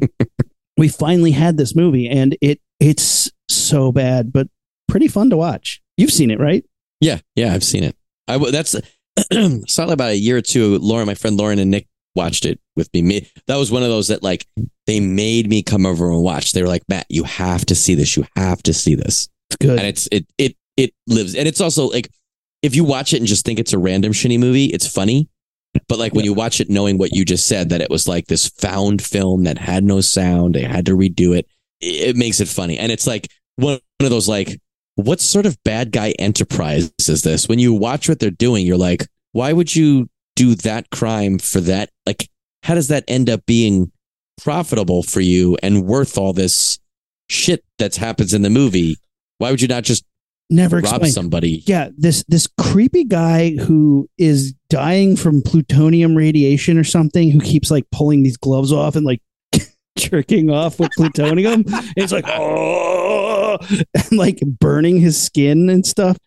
we finally had this movie and it it's so bad but pretty fun to watch you've seen it right Yeah, yeah, I've seen it. I w- that's saw it about a year or two. Lauren, my friend Lauren and Nick watched it with me. me. That was one of those that like they made me come over and watch. They were like, Matt, you have to see this. You have to see this. it's good And it's it it it lives. And it's also like if you watch it and just think it's a random shitty movie, it's funny. But like when you watch it knowing what you just said, that it was like this found film that had no sound, they had to redo it it makes it funny. And it's like one of those like, what sort of bad guy enterprise is this? When you watch what they're doing, you're like, why would you do that crime for that? Like, how does that end up being profitable for you and worth all this shit that happens in the movie? Why would you not just never rob explained somebody? yeah this this creepy guy who is dying from plutonium radiation or something who keeps like pulling these gloves off and like jerking off with plutonium it's like oh and like burning his skin and stuff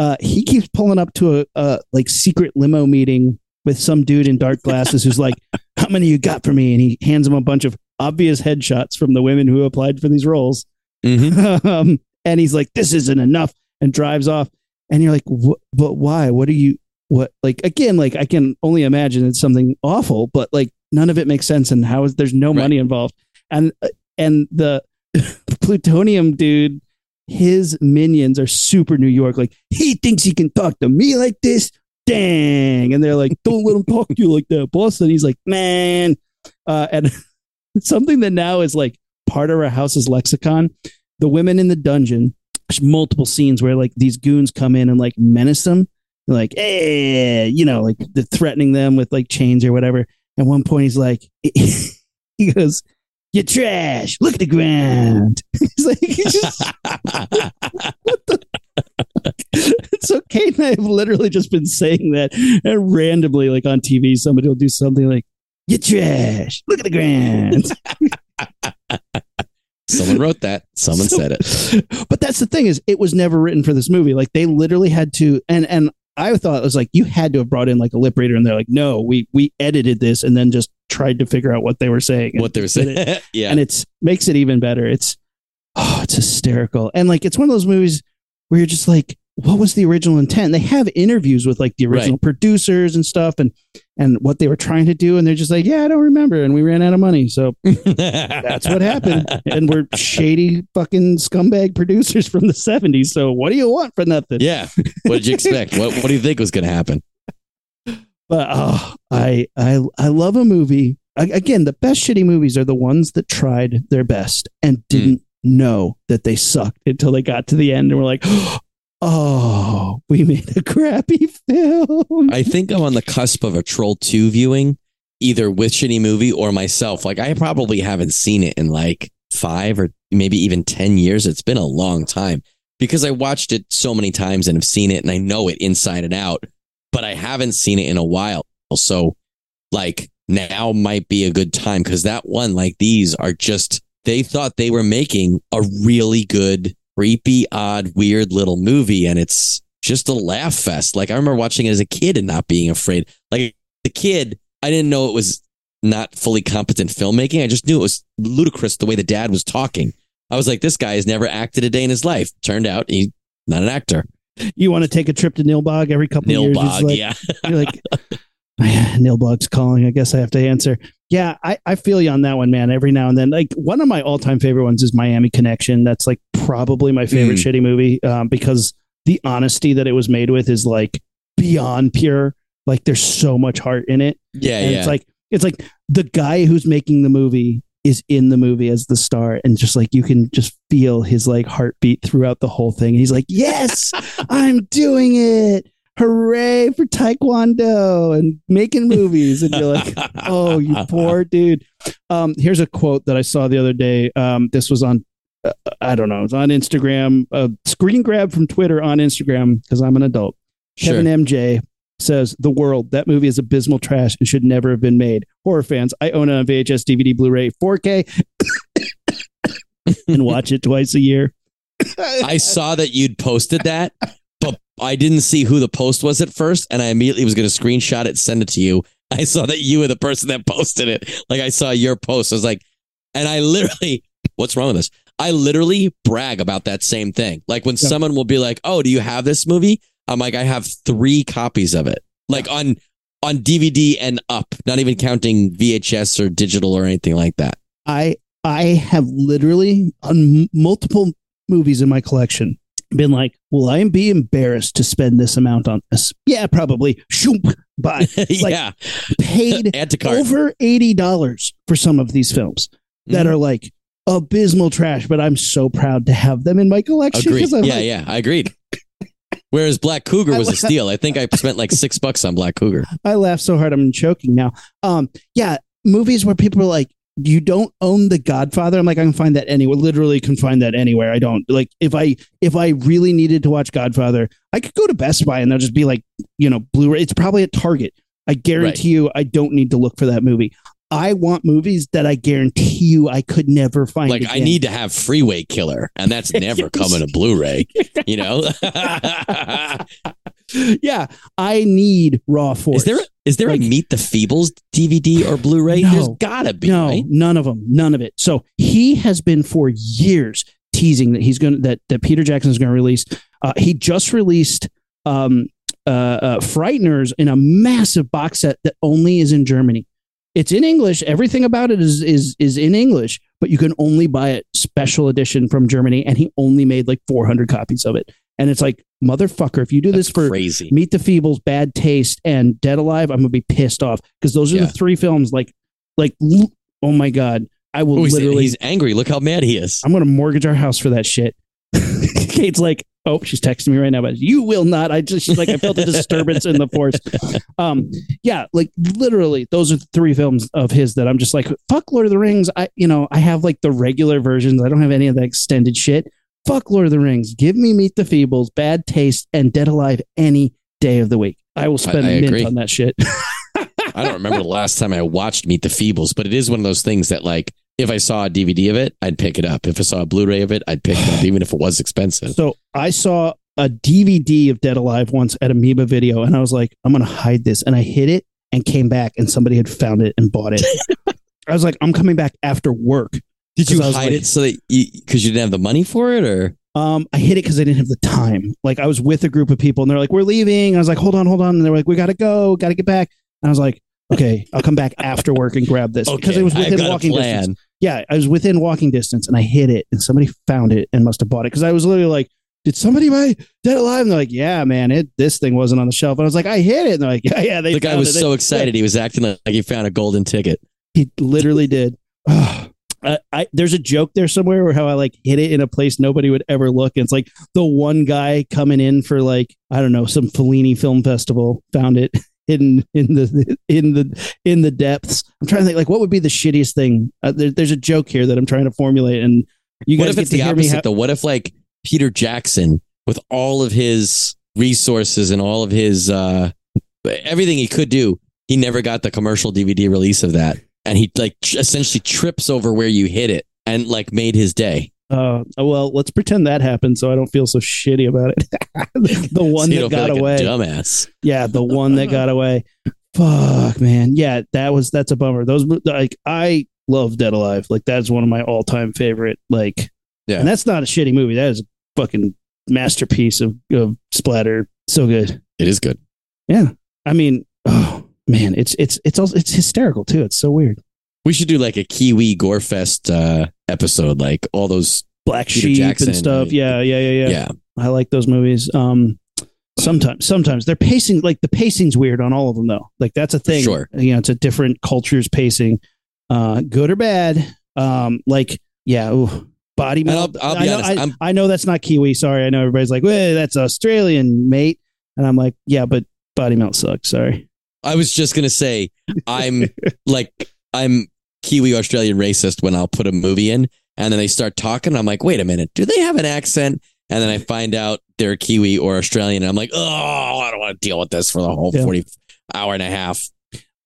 uh he keeps pulling up to a, a like secret limo meeting with some dude in dark glasses who's like, "How many you got for me?" And he hands him a bunch of obvious headshots from the women who applied for these roles. Mhm. um, and he's like, "This isn't enough," and drives off. And you're like, But why? What are you? What? Like again? Like I can only imagine it's something awful, but like none of it makes sense. And how is there's no Right. money involved? And and the plutonium dude, his minions are super New York. Like he thinks he can talk to me like this. Dang! And they're like, "Don't let him talk to you like that, boss." And he's like, "Man," uh, and something that now is like part of our house's lexicon. The women in the dungeon. Multiple scenes where like these goons come in and like menace them, like, "Hey," you know, like threatening them with like chains or whatever. At one point, he's like, he goes, "You trash! Look at the ground." He's like, he's just so Kate and I have literally just been saying that, and randomly, like on TV, somebody will do something like, "You trash! Look at the ground." Someone wrote that. Someone So- said it. But that's the thing is, it was never written for this movie. Like they literally had to, and and I thought it was like you had to have brought in like a lip reader, and they're like, "No, we we edited this and then just tried to figure out what they were saying." and What they were did it. saying. yeah. and it's makes it even better. It's oh, it's hysterical, and like it's one of those movies where you're just like, what was the original intent? They have interviews with like the original producers and stuff, and and what they were trying to do, and they're just like, yeah, I don't remember, and we ran out of money, so that's what happened, and we're shady fucking scumbag producers from the '70s. So what do you want for nothing? yeah. What did you expect? What What do you think was going to happen? But oh, I I I love a movie. A- Again, the best shitty movies are the ones that tried their best and hmm. didn't know that they sucked until they got to the end and were like, "Oh, we made a crappy film." I think I'm on the cusp of a Troll 2 viewing, either with Shitty Movie or myself. Like, I probably haven't seen it in like five or maybe even 10 years. It's been a long time because I watched it so many times and have seen it and I know it inside and out, but I haven't seen it in a while. So, like, now might be a good time because that one, like these, are just, they thought they were making a really good, creepy, odd, weird little movie. And it's just a laugh fest. Like, I remember watching it as a kid and not being afraid. Like, the kid, I didn't know it was not fully competent filmmaking. I just knew it was ludicrous the way the dad was talking. I was like, this guy has never acted a day in his life. Turned out he's not an actor. You want to take a trip to Nilbog every couple of years? Nilbog, like- yeah. You're like, "Ah, Nilbog's calling. I guess I have to answer. Yeah, I, I feel you on that one, man. Every now and then, like one of my all time favorite ones is Miami Connection. That's like probably my favorite Mm. shitty movie um, because the honesty that it was made with is like beyond pure. Like there's so much heart in it, Yeah, and yeah. it's like it's like the guy who's making the movie is in the movie as the star, and just like you can just feel his like heartbeat throughout the whole thing. And he's like, "Yes, I'm doing it." Hooray for Taekwondo and making movies. And you're like, oh, you poor dude. Um, here's a quote that I saw the other day. Um, this was on, uh, I don't know, it's on Instagram, a screen grab from Twitter on Instagram because I'm an adult. Sure. Kevin MJ says, The World, that movie is abysmal trash and should never have been made. Horror fans, I own it on VHS, DVD, Blu ray, 4K, and watch it twice a year. I saw that you'd posted that, but I didn't see who the post was at first, and I immediately was going to screenshot it, send it to you. I saw that you were the person that posted it. Like I saw your post. I was like, and I literally, what's wrong with this? I literally brag about that same thing. Like when Yeah. someone will be like, "Oh, do you have this movie?" I'm like, "I have three copies of it." Like on on DVD and up, not even counting VHS or digital or anything like that. I I have literally on m- multiple movies in my collection been like, will I be embarrassed to spend this amount on this? Yeah, probably. Shoop, buy. Like, yeah, Paid over eighty dollars for some of these films that Mhm. are like abysmal trash, but I'm so proud to have them in my collection. Agreed. Yeah, like, yeah, I agreed. Whereas Black Cougar was a steal. I think I spent like six bucks on Black Cougar. I laugh so hard I'm choking now. Um, yeah, movies where people are like, you don't own The Godfather. I'm like, I can find that anywhere. Literally, can find that anywhere. I don't like if I if I really needed to watch Godfather, I could go to Best Buy and they'll just be like, you know, Blu-ray. It's probably at Target. I guarantee you, I don't need to look for that movie. I want movies that I guarantee you I could never find. Like I need to have Freeway Killer, and that's never coming to Blu-ray. You know, yeah, I need Raw Force. is there Is there Like- a Meet the Feebles DVD or Blu-ray? No. There's gotta be. no, right? none of them, none of it. So he has been for years teasing that he's going that that Peter Jackson is going to release. Uh, he just released um, uh, uh, Frighteners in a massive box set that only is in Germany. It's in English. Everything about it is is is in English, but you can only buy it special edition from Germany. And he only made like 400 copies of it. And it's like motherfucker, if you do this for crazy. Meet the Feebles, Bad Taste, and Dead Alive, I'm gonna be pissed off because those are Yeah. the three films. Like, like, oh my god, I will Oh, he's, literally. he's angry. Look how mad he is. I'm gonna mortgage our house for that shit. Kate's like, oh, she's texting me right now, but you will not. I just she's like, I felt a disturbance in the force. Um, yeah, like literally, those are the three films of his that I'm just like, fuck Lord of the Rings. I, you know, I have like the regular versions. I don't have any of the extended shit. Fuck Lord of the Rings. Give me Meet the Feebles, Bad Taste, and Dead Alive any day of the week. I will spend I a mint on that shit. I don't remember the last time I watched Meet the Feebles, but it is one of those things that, like, if I saw a DVD of it, I'd pick it up. If I saw a Blu-ray of it, I'd pick it up, even if it was expensive. So I saw a DVD of Dead Alive once at Amoeba Video, and I was like, I'm gonna hide this, and I hid it and came back, and somebody had found it and bought it. I was like, I'm coming back after work. Did you hide like- it so that you because you didn't have the money for it, or Um, I hid it because I didn't have the time. Like I was with a group of people, and they're like, "We're leaving." I was like, "Hold on, hold on," and they're like, "We gotta go, gotta get back." And I was like, "Okay, I'll come back after work and grab this because it was within walking distance." Yeah, I was within walking distance, and I hid it, and somebody found it and must have bought it because I was literally like, "Did somebody buy Dead Alive?" And they're like, "Yeah, man, it this thing wasn't on the shelf." And I was like, "I hid it," and they're like, "Yeah, yeah." They The guy was it. so excited, he was acting like, he found a golden ticket. He literally did. I, I, there's a joke there somewhere where how I like hit it in a place nobody would ever look. And it's like the one guy coming in for like I don't know some Fellini film festival found it hidden in the in the in the depths. I'm trying to think like what would be the shittiest thing. Uh, there, there's a joke here that I'm trying to formulate, and you what if get it's to the hear opposite ha- though? What if like Peter Jackson with all of his resources and all of his uh everything he could do, he never got the commercial DVD release of that. And he like essentially trips over where you hit it and like made his day. Uh, well, let's pretend that happened, so I don't feel so shitty about it. the one So that got like away. dumbass. Yeah, the one that got away. Fuck, man. Yeah, that was that's a bummer. Those like I love Dead Alive. Like that's one of my all time favorite. Like, Yeah. and that's not a shitty movie. That is a fucking masterpiece of of splatter. So good. It is good. Yeah. I mean, oh man, it's it's it's also it's hysterical too. It's so weird. We should do like a Kiwi Gore Fest uh, episode, like all those. Black Peter Sheep Jackson, and stuff. right? Yeah, yeah, yeah, yeah, Yeah. I like those movies. Um, sometimes, sometimes they're pacing like the pacing's weird on all of them though. Like that's a thing. sure. You know, it's a different culture's pacing, uh, good or bad. Um, like yeah, ooh, body And I'll- melt. I'll be I know, honest, I, I know that's not Kiwi. Sorry, I know everybody's like, well, that's Australian, mate. And I'm like, yeah, but body melt sucks. Sorry. I was just gonna say I'm like I'm Kiwi Australian racist when I'll put a movie in and then they start talking. I'm like, wait a minute, do they have an accent? And then I find out they're Kiwi or Australian. And I'm like, oh, I don't want to deal with this for the whole Yeah. 40 hour and a half.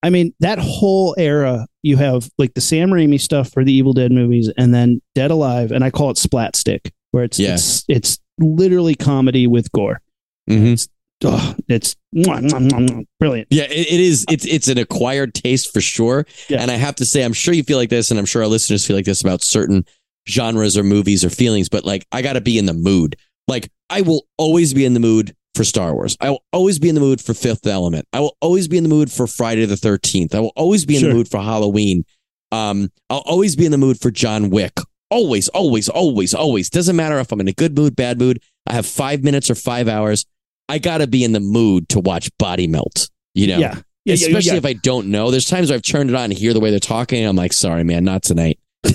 I mean, that whole era, you have like the Sam Raimi stuff for the Evil Dead movies, and then Dead Alive, and I call it Splat Stick, where it's Yeah. it's it's literally comedy with gore. Mhm. It's oh, it's brilliant. Yeah, it, it is. It's it's an acquired taste for sure. Yeah. And I have to say, I'm sure you feel like this, and I'm sure our listeners feel like this about certain genres or movies or feelings. But like, I got to be in the mood. Like, I will always be in the mood for Star Wars. I will always be in the mood for Fifth Element. I will always be in the mood for Friday the Thirteenth. I will always be in Sure. the mood for Halloween. Um, I'll always be in the mood for John Wick. Always, always, always, always. Doesn't matter if I'm in a good mood, bad mood. I have five minutes or five hours. I got to be in the mood to watch Body Melt. You know, Yeah. Yeah, yeah, especially yeah. if I don't know. There's times where I've turned it on and hear the way they're talking. And I'm like, sorry, man, not tonight.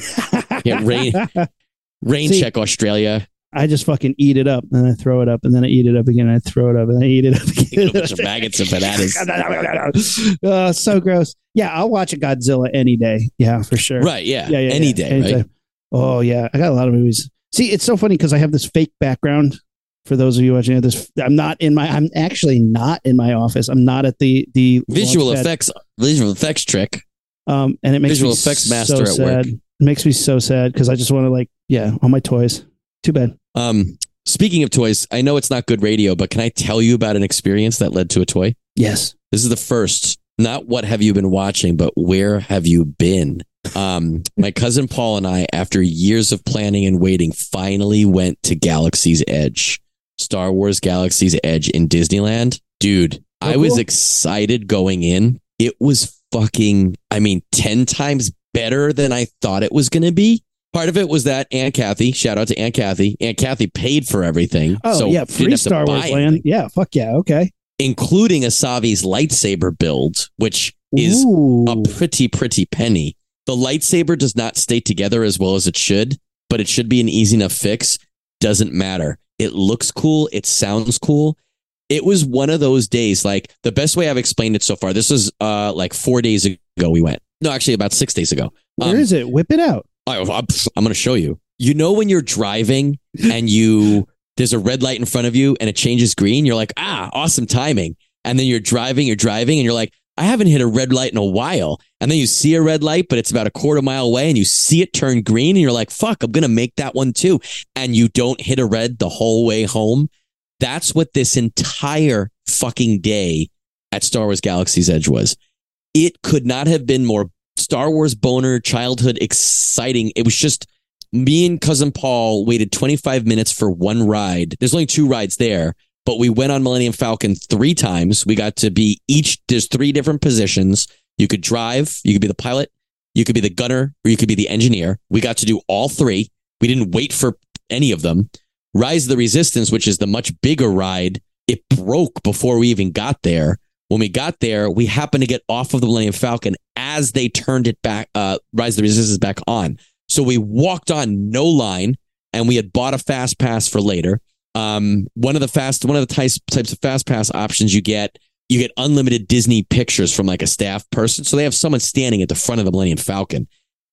Yeah, rain, rain See- check Australia. I just fucking eat it up, and then I throw it up, and then I eat it up again, and I throw it up, and I eat it up again. a bunch of maggots and bananas. uh, so gross. Yeah, I'll watch a Godzilla any day. Yeah, for sure. Right? Yeah. Yeah, yeah, Any yeah. day. Anytime. Right? Oh yeah, I got a lot of movies. See, it's so funny because I have this fake background. For those of you watching it, this I'm not in my. I'm actually not in my office. I'm not at the the Visual effects. Visual effects trick. Um, and it makes Visual me effects so master at sad. work. It makes me so sad because I just want to like, yeah, all my toys. Too bad. Um, speaking of toys, I know it's not good radio, but can I tell you about an experience that led to a toy? Yes. This is the first not what have you been watching, but where have you been? Um, my cousin Paul and I, after years of planning and waiting, finally went to Galaxy's Edge, Star Wars Galaxy's Edge in Disneyland. Dude, Oh, I was cool. excited going in. It was fucking, I mean, 10 times better than I thought it was going to be. Part of it was that Aunt Kathy, shout out to Aunt Kathy. Aunt Kathy paid for everything. Oh so yeah, free Star Wars anything, land. Yeah, fuck yeah. Okay. Including a Savi's lightsaber build, which is Ooh. a pretty, pretty penny. The lightsaber does not stay together as well as it should, but it should be an easy enough fix. Doesn't matter. It looks cool. It sounds cool. It was one of those days. Like the best way I've explained it so far. This was uh like four days ago. We went. No, actually, about six days ago. Where is um, it? Whip it out. I, I'm, I'm going to show you. You know when you're driving and you there's a red light in front of you and it changes green. You're like, ah, awesome timing. And then you're driving, you're driving, and you're like, I haven't hit a red light in a while. And then you see a red light, but it's about a quarter mile away, and you see it turn green, and you're like, fuck, I'm gonna make that one too. And you don't hit a red the whole way home. That's what this entire fucking day at Star Wars Galaxy's Edge was. It could not have been more Star Wars boner, childhood exciting. It was just me and cousin Paul waited 25 minutes for one ride. There's only two rides there, but we went on Millennium Falcon three times. We got to be each, there's three different positions. You could drive, you could be the pilot, you could be the gunner, or you could be the engineer. We got to do all three. We didn't wait for any of them. Rise of the Resistance, which is the much bigger ride, it broke before we even got there. When we got there, we happened to get off of the Millennium Falcon as they turned it back, uh, Rise of the Resistance back on. So we walked on no line and we had bought a fast pass for later. Um, one of the fast, one of the types, types of fast pass options you get, you get unlimited Disney pictures from like a staff person. So they have someone standing at the front of the Millennium Falcon.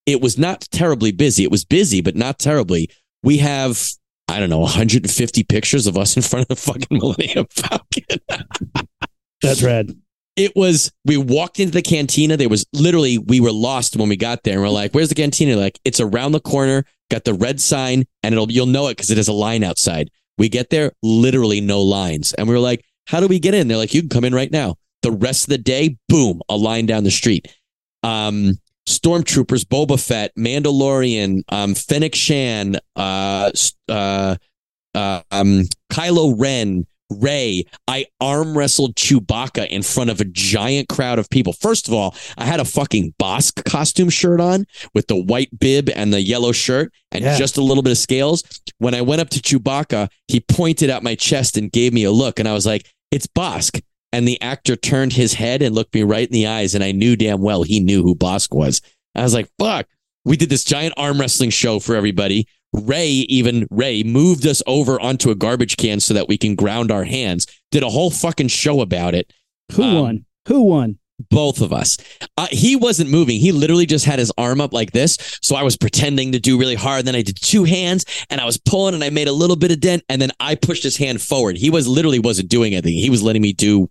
It was not terribly busy. It was busy, but not terribly. We have, I don't know, 150 pictures of us in front of the fucking Millennium Falcon That's rad. it was we walked into the cantina there was literally we were lost when we got there and we're like where's the cantina like it's around the corner got the red sign and it'll you'll know it because it has a line outside we get there literally no lines and we were like how do we get in they're like you can come in right now the rest of the day boom a line down the street um stormtroopers boba fett mandalorian um fennec shand uh uh uh, um, Kylo Ren, Rey, I arm wrestled Chewbacca in front of a giant crowd of people. First of all, I had a fucking Bossk costume shirt on with the white bib and the yellow shirt and Yeah. just a little bit of scales. When I went up to Chewbacca, he pointed at my chest and gave me a look, and I was like, "It's Bossk." And the actor turned his head and looked me right in the eyes, and I knew damn well he knew who Bossk was. I was like, "Fuck." We did this giant arm wrestling show for everybody. Rey, even Rey, moved us over onto a garbage can so that we can ground our hands. Did a whole fucking show about it. Who Um, won? Who won? Both of us. Uh, he wasn't moving. He literally just had his arm up like this. So I was pretending to do really hard. Then I did two hands and I was pulling and I made a little bit of dent. And then I pushed his hand forward. He was literally wasn't doing anything. He was letting me do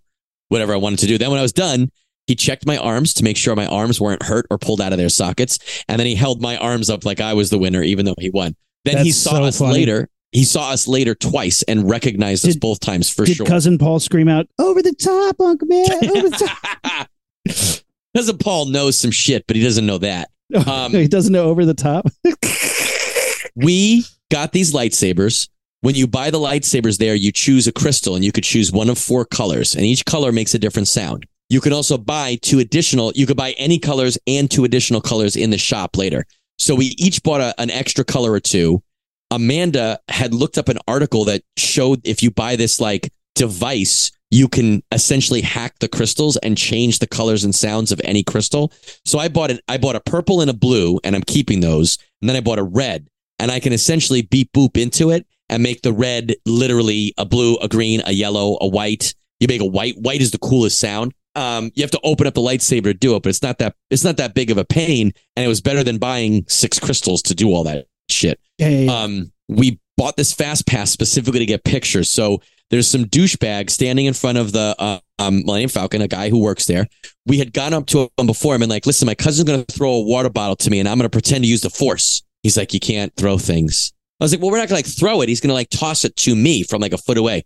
whatever I wanted to do. Then when I was done, he checked my arms to make sure my arms weren't hurt or pulled out of their sockets. And then he held my arms up like I was the winner, even though he won. Then he saw so us funny. later. He saw us later twice and recognized us both times for Did sure. cousin Paul scream out over the top, Uncle Man? Over the top. Cousin Paul know some shit, but he doesn't know that. Um, he doesn't know over the top. we got these lightsabers. When you buy the lightsabers there, you choose a crystal and you could choose one of four colors, and each color makes a different sound. You can also buy two additional, you could buy any colors and two additional colors in the shop later. So we each bought a, an extra color or two. Amanda had looked up an article that showed if you buy this like device, you can essentially hack the crystals and change the colors and sounds of any crystal. So I bought an I bought a purple and a blue, and I'm keeping those. And then I bought a red, and I can essentially beep boop into it and make the red literally a blue, a green, a yellow, a white. You make a white. White is the coolest sound. Um, you have to open up the lightsaber to do it, but it's not that it's not that big of a pain, and it was better than buying six crystals to do all that shit. Yeah, yeah, yeah. Um, we bought this fast pass specifically to get pictures. So there's some douchebag standing in front of the uh, um, Millennium Falcon, a guy who works there. We had gone up to him before him and like, listen, my cousin's going to throw a water bottle to me and I'm going to pretend to use the force. He's like, you can't throw things. I was like, well, we're not going to like throw it. He's going to like toss it to me from like a foot away.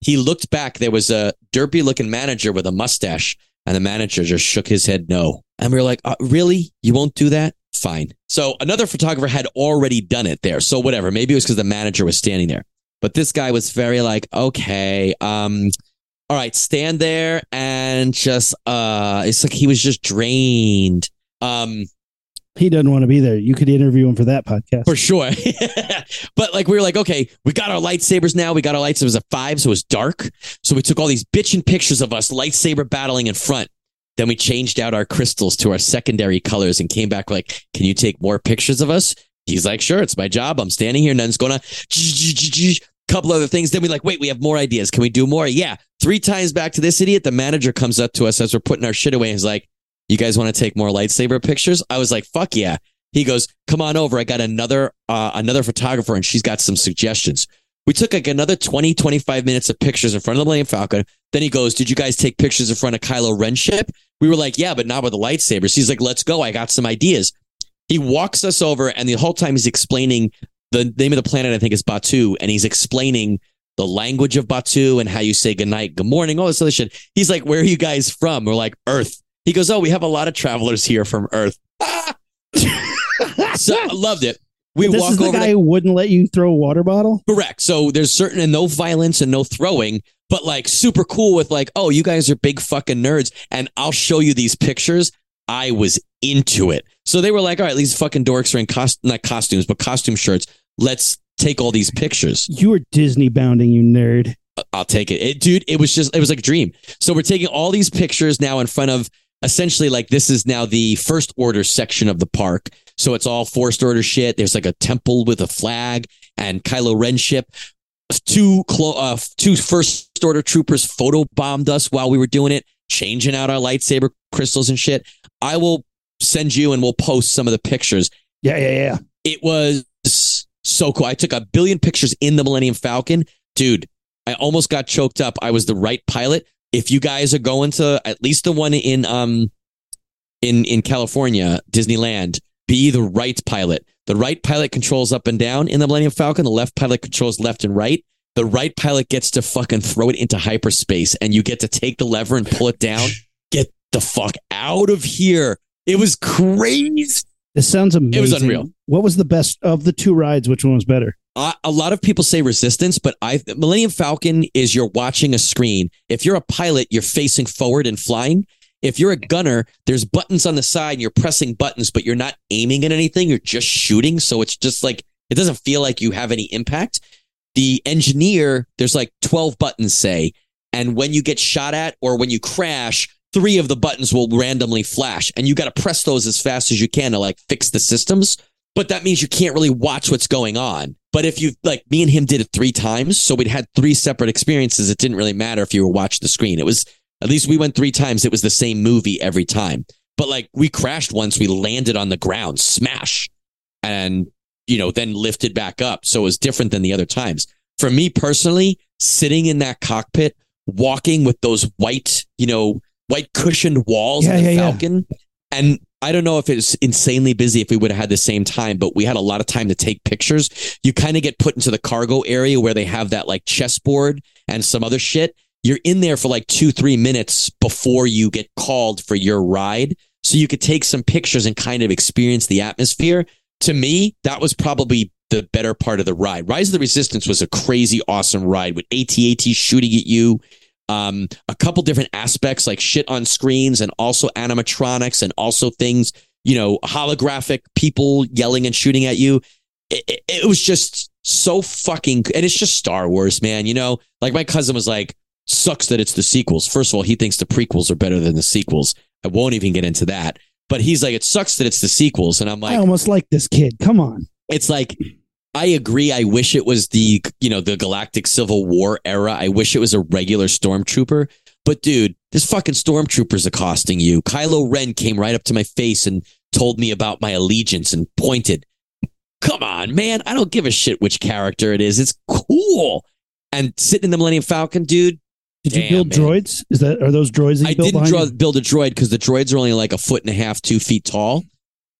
He looked back. There was a derpy looking manager with a mustache And the manager just shook his head no. And we were like, uh, really? You won't do that? Fine. So another photographer had already done it there. So whatever. Maybe it was because the manager was standing there. But this guy was very like, okay, um, all right, stand there and just uh it's like he was just drained. Um He doesn't want to be there. You could interview him for that podcast. for sure. but like we were like, okay, we got our lightsabers now. We got our lightsabers at five, so it was dark. So we took all these bitching pictures of us lightsaber battling in front. Then we changed out our crystals to our secondary colors and came back like, can you take more pictures of us? He's like, sure, it's my job. I'm standing here. None's going to couple other things. Then we like, wait, we have more ideas. Can we do more? Yeah. Three times back to this idiot. The manager comes up to us as we're putting our shit away. He's like, you guys want to take more lightsaber pictures? I was like, fuck yeah. He goes, come on over. I got another, uh, another photographer and she's got some suggestions. We took like another 20, 25 minutes of pictures in front of the Millennium Falcon. Then he goes, did you guys take pictures in front of Kylo Ren ship? We were like, yeah, but not with the lightsabers. He's like, let's go. I got some ideas. He walks us over and the whole time he's explaining the name of the planet, I think is Batuu. And he's explaining the language of Batuu and how you say good night, good morning, all this other shit. He's like, where are you guys from? We're like, Earth. He goes, oh, we have a lot of travelers here from Earth. so I loved it. We this walk is the over guy to- who wouldn't let you throw a water bottle. Correct. So there's certain and no violence and no throwing, but like super cool with like, oh, you guys are big fucking nerds, and I'll show you these pictures. I was into it. So they were like, all right, these fucking dorks are in cost not costumes, but costume shirts. Let's take all these pictures. You were Disney bounding, you nerd. I'll take it. it. Dude, it was just, it was like a dream. So we're taking all these pictures now in front of essentially like this is now the first order section of the park. So it's all first order shit. There's like a temple with a flag and Kylo Ren ship. Two, clo- uh, two first order troopers photo bombed us while we were doing it, changing out our lightsaber crystals and shit. I will send you and we'll post some of the pictures Yeah, yeah, yeah. it was so cool. I took a billion pictures in the Millennium Falcon. Dude, I almost got choked up. I was the right pilot. If you guys are going to at least the one in um in in California, Disneyland, be the right pilot. The right pilot controls up and down in the Millennium Falcon. The left pilot controls left and right. The right pilot gets to fucking throw it into hyperspace and you get to take the lever and pull it down. Get the fuck out of here. It was crazy. This sounds amazing. It was unreal. What was the best of the two rides? Which one was better? Uh, a lot of people say resistance, but I Millennium Falcon is you're watching a screen. If you're a pilot, you're facing forward and flying. If you're a gunner, there's buttons on the side and you're pressing buttons, but you're not aiming at anything. You're just shooting. So it's just like, it doesn't feel like you have any impact. The engineer, there's like 12 buttons, say, and when you get shot at or when you crash, three of the buttons will randomly flash and you got to press those as fast as you can to like fix the systems. But that means you can't really watch what's going on. But if you like me and him did it three times, so we'd had three separate experiences, it didn't really matter if you were watching the screen. It was at least we went three times. It was the same movie every time. But like we crashed once, we landed on the ground, smash, and you know, then lifted back up. So it was different than the other times. For me personally, sitting in that cockpit, walking with those white, you know, white cushioned walls Yeah, the yeah, yeah. Falcon. And I don't know if it's insanely busy if we would have had the same time, but we had a lot of time to take pictures. You kind of get put into the cargo area where they have that like chessboard and some other shit. You're in there for like two, three minutes before you get called for your ride. So you could take some pictures and kind of experience the atmosphere. To me, that was probably the better part of the ride. Rise of the Resistance was a crazy, awesome ride with AT-AT shooting at you. Um, a couple different aspects like shit on screens and also animatronics and also things, you know, holographic people yelling and shooting at you. It, it, it was just so fucking, and it's just Star Wars, man. You know, like my cousin was like, sucks that it's the sequels. First of all, he thinks the prequels are better than the sequels. I won't even get into that. But he's like, it sucks that it's the sequels. And I'm like, I almost like this kid. Come on. it's like I agree. I wish it was the you know the Galactic Civil War era. I wish it was a regular stormtrooper. But dude, this fucking stormtrooper's accosting you. Kylo Ren came right up to my face and told me about my allegiance and pointed. Come on, man. I don't give a shit which character it is. It's cool. And sitting in the Millennium Falcon, dude. Did you build man. droids? Is that are those droids that you I built didn't draw, build a droid because the droids are only like a foot and a half, two feet tall.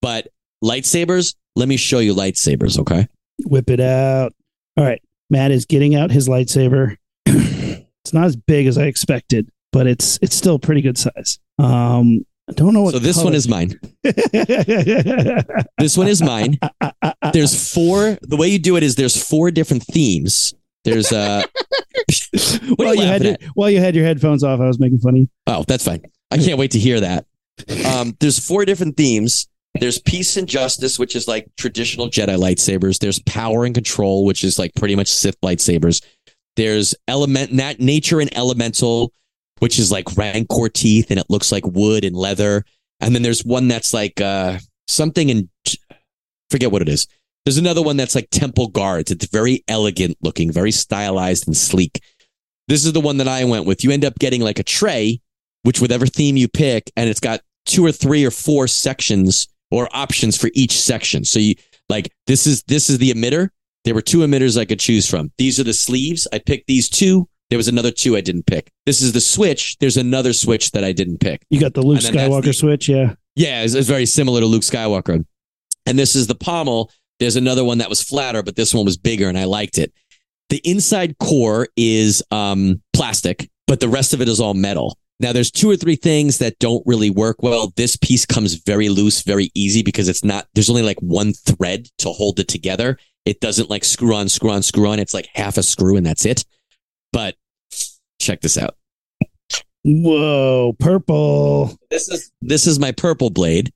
But lightsabers, let me show you lightsabers, okay? Whip it out. All right. Matt is getting out his lightsaber. it's not as big as I expected. but it's it's still a pretty good size. Um, I don't know what. So this color- one is mine. This one is mine. There's four. The way you do it is there's four different themes. There's uh what while you you had your, while you had your headphones off, I was making funny. Oh, that's fine. I can't wait to hear that. Um, there's four different themes. There's peace and justice, which is like traditional Jedi lightsabers. There's power and control, which is like pretty much Sith lightsabers. There's element, nat- nature and elemental, which is like rancor teeth, and it looks like wood and leather. And then there's one that's like uh, something in forget what it is. There's another one that's like temple guards. It's very elegant looking, very stylized and sleek. This is the one that I went with. You end up getting like a tray, which whatever theme you pick, and it's got two or three or four sections or options for each section. So you like this is this is the emitter. There were two emitters I could choose from. These are the sleeves. I picked these two. There was another two I didn't pick. This is the switch. There's another switch that I didn't pick. You got the Luke And then that's Skywalker the- switch, yeah. Yeah, it's, it's very similar to Luke Skywalker. And this is the pommel. There's another one that was flatter, but this one was bigger and I liked it. The inside core is um, plastic, but the rest of it is all metal. Now, there's two or three things that don't really work well. This piece comes very loose, very easy because it's not, there's only like one thread to hold it together. It doesn't like screw on, screw on, screw on. It's like half a screw and that's it. But check this out. Whoa, purple. this is this is my purple blade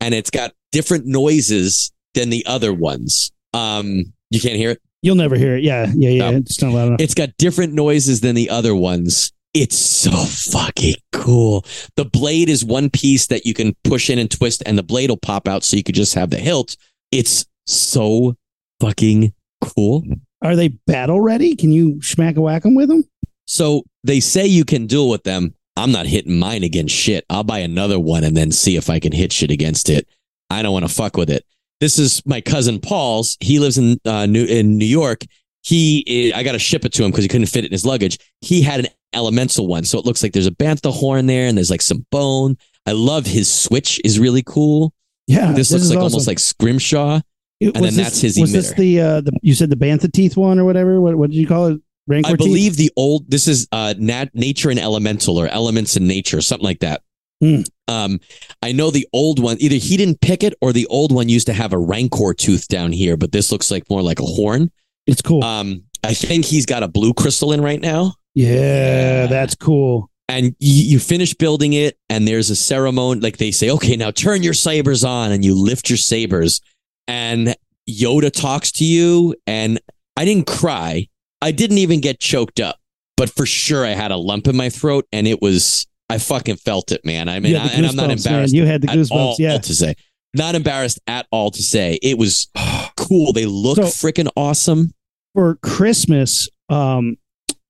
and it's got different noises than the other ones um you can't hear it You'll never hear it. Yeah, yeah, yeah. It's not loud enough. it's got different noises than the other ones it's so fucking cool the blade is one piece that you can push in and twist and the blade will pop out so you could just have the hilt it's so fucking cool Are they battle ready? Can you smack a whack 'em with them? So they say you can duel with them. I'm not hitting mine against shit. I'll buy another one and then see if I can hit shit against it. I don't want to fuck with it. This is my cousin Paul's. He lives in uh, New in New York. He, I got to ship it to him because he couldn't fit it in his luggage. He had an elemental one, so it looks like there's a bantha horn there and there's like some bone. I love his switch is really cool. Yeah, This, looks is like awesome. almost like Scrimshaw. It- and was then this- that's his Was this the uh the you said the bantha teeth one or whatever? What what did you call it? Rancor I teeth? believe the old this is uh nat- nature and elemental or elements in nature, something like that. Hmm. Um, I know the old one either he didn't pick it or the old one used to have a rancor tooth down here, but this looks like more like a horn. it's cool. Um, I think he's got a blue crystal in right now. Yeah, that's cool. And you, you finish building it, and there's a ceremony. Like they say, okay, now turn your sabers on, and you lift your sabers, and Yoda talks to you. And I didn't cry. I didn't even get choked up, but for sure I had a lump in my throat, and it was. I fucking felt it, man. I mean, I, and I'm not goosebumps, man. embarrassed You had the goosebumps. all Yeah, to say. Not embarrassed at all to say. It was cool. They look So- freaking awesome. for Christmas, um,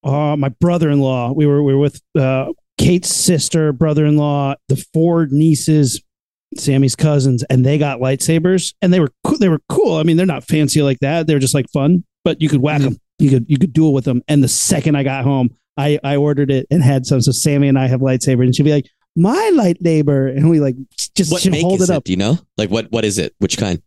uh, my brother-in-law, we were we were with uh, Kate's sister, brother-in-law, the four nieces, Sammy's cousins, and they got lightsabers, and they were cool. They were cool. I mean, they're not fancy like that. They're just like fun, but you could whack them. You could you could duel with them. And the second I got home, I I ordered it and had some. So Sammy and I have lightsabers, and she'd be like, "My lightsaber," and we like just What make hold is it it, up. Do you know? Like what? What is it? Which kind?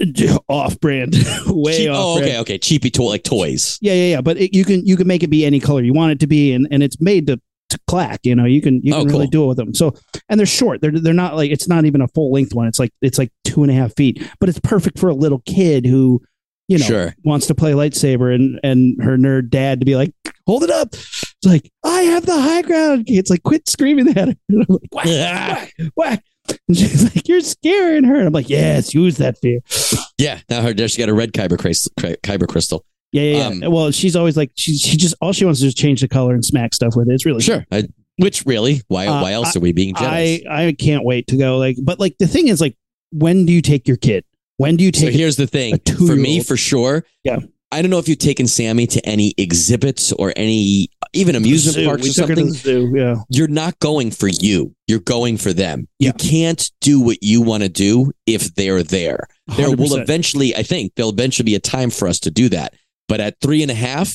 Off brand, way Cheap- off. oh, okay, okay. Cheapy toy, like toys. Yeah, yeah, yeah. But it, you can you can make it be any color you want it to be, and, and it's made to, to clack. You know, you can you Oh, can really cool. do it with them. So and they're short. They're they're not like it's not even a full length one. It's like it's like two and a half feet. But it's perfect for a little kid who you know Sure. wants to play lightsaber, and and her nerd dad to be like, hold it up. It's like I have the high ground. It's like quit screaming at her. Like, whack, whack, whack. And she's like, you're scaring her. And I'm like, yes, use that fear. Yeah. Now her she got a red kyber crystal. Kyber crystal. Yeah, yeah, yeah. Um, well, she's always like she she just all she wants to do is change the color and smack stuff with it. It's really Sure. I, which really? Why? Uh, why else are we being I jealous? I can't wait to go. Like, but like the thing is, like, when do you take your kid? When do you take? so here's the thing. For me, for sure. Yeah. I don't know if you've taken Sammy to any exhibits or any even amusement zoo. parks We or took her to something. zoo. Yeah, you're not going for you. You're going for them. Yeah. You can't do what you want to do if they're there. There will eventually, I think, there'll eventually be a time for us to do that. But at three and a half,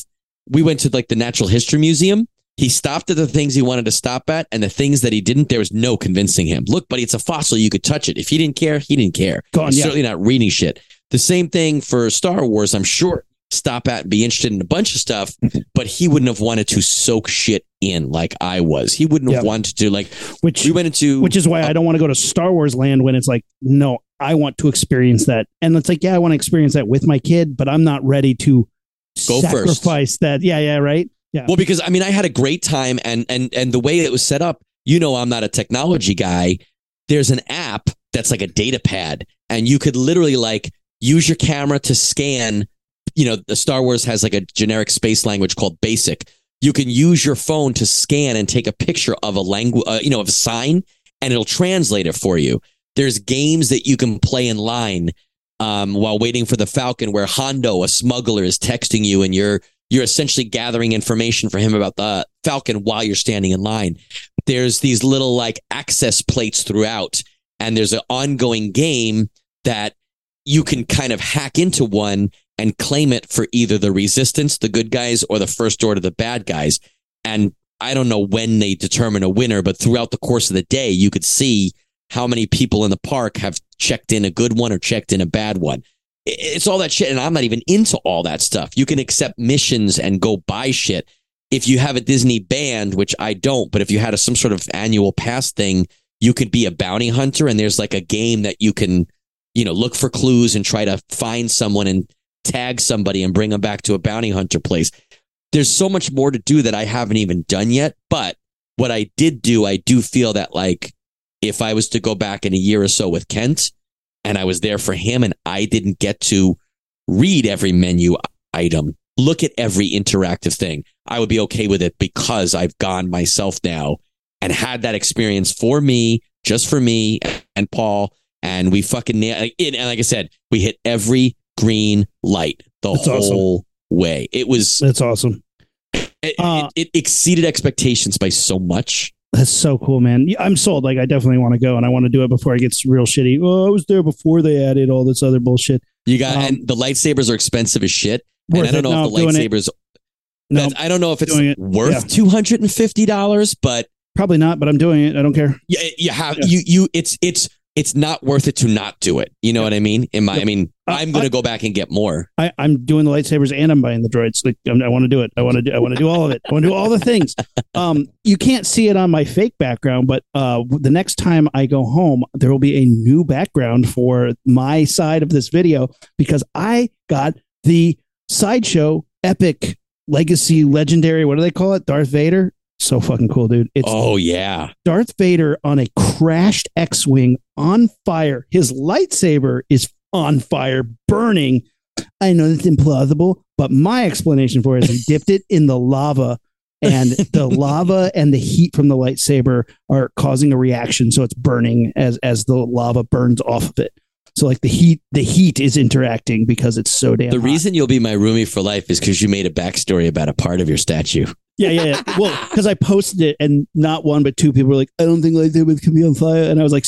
we went to like the Natural History Museum. He stopped at the things he wanted to stop at, and the things that he didn't, there was no convincing him. Look, buddy, it's a fossil. You could touch it. If he didn't care, he didn't care. Gone, He's yeah. certainly not reading shit. The same thing for Star Wars. I'm sure stop at and be interested in a bunch of stuff, but he wouldn't have wanted to soak shit in like I was. He wouldn't have wanted to like which we went into which is why I don't want to go to Star Wars land when it's like, no, I want to experience that. And it's like, yeah, I want to experience that with my kid, but I'm not ready to Go first. sacrifice that. Yeah, yeah, right. Yeah. Well, because I mean, I had a great time, and and and the way it was set up, you know, I'm not a technology guy. There's an app that's like a data pad, and you could literally like use your camera to scan. You know, the Star Wars has like a generic space language called BASIC. You can use your phone to scan and take a picture of a language, uh, you know, of a sign, and it'll translate it for you. There's games that you can play in line um, while waiting for the Falcon, where Hondo, a smuggler, is texting you, and you're you're essentially gathering information for him about the Falcon while you're standing in line. There's these little like access plates throughout, and there's an ongoing game that you can kind of hack into one and claim it for either the resistance, the good guys, or the first order, the bad guys. And I don't know when they determine a winner, but throughout the course of the day, you could see how many people in the park have checked in a good one or checked in a bad one. It's all that shit. And I'm not even into all that stuff. You can accept missions and go buy shit. If you have a Disney band, which I don't, but if you had a, some sort of annual pass thing, you could be a bounty hunter and there's like a game that you can, you know, look for clues and try to find someone and tag somebody and bring them back to a bounty hunter place. There's so much more to do that I haven't even done yet. But what I did do, I do feel that like if I was to go back in a year or so with Kent and I was there for him and I didn't get to read every menu item, look at every interactive thing, I would be okay with it because I've gone myself now and had that experience for me, just for me and Paul. And we fucking nailed it. And like I said, we hit every green light the That's awesome. whole way. It was, That's awesome. it, Uh, it, it exceeded expectations by so much. That's so cool, man. I'm sold. Like, I definitely want to go and I want to do it before it gets real shitty. Oh, I was there before they added all this other bullshit. You got, Um, and the lightsabers are expensive as shit. And I don't know No, if the lightsabers, No, I don't know if it's it. worth Yeah. $250, but probably not, but I'm doing it. I don't care. you, you have, Yeah. you, you, it's, it's, it's not worth it to not do it. You know what I mean? In my, I mean, Uh, I'm going to go back and get more. I, I'm doing the lightsabers and I'm buying the droids. Like I'm, I want to do it. I want to do. I want to do all of it. I want to do all the things. Um, you can't see it on my fake background, but uh, the next time I go home, there will be a new background for my side of this video because I got the sideshow epic legacy legendary. What do they call it? Darth Vader. So fucking cool, dude. It's Oh yeah. Darth Vader on a crashed X Wing on fire. His lightsaber is on fire, burning. I know that's implausible, but my explanation for it is he dipped it in the lava, and the lava and the heat from the lightsaber are causing a reaction. So it's burning as as the lava burns off of it. So like the heat, the heat is interacting because it's so damn. The hot. reason you'll be my roomie for life is because you made a backstory about a part of your statue. Yeah, yeah, yeah. Well, because I posted it and not one but two people were like, "I don't think lightsabers can be on fire," and I was like,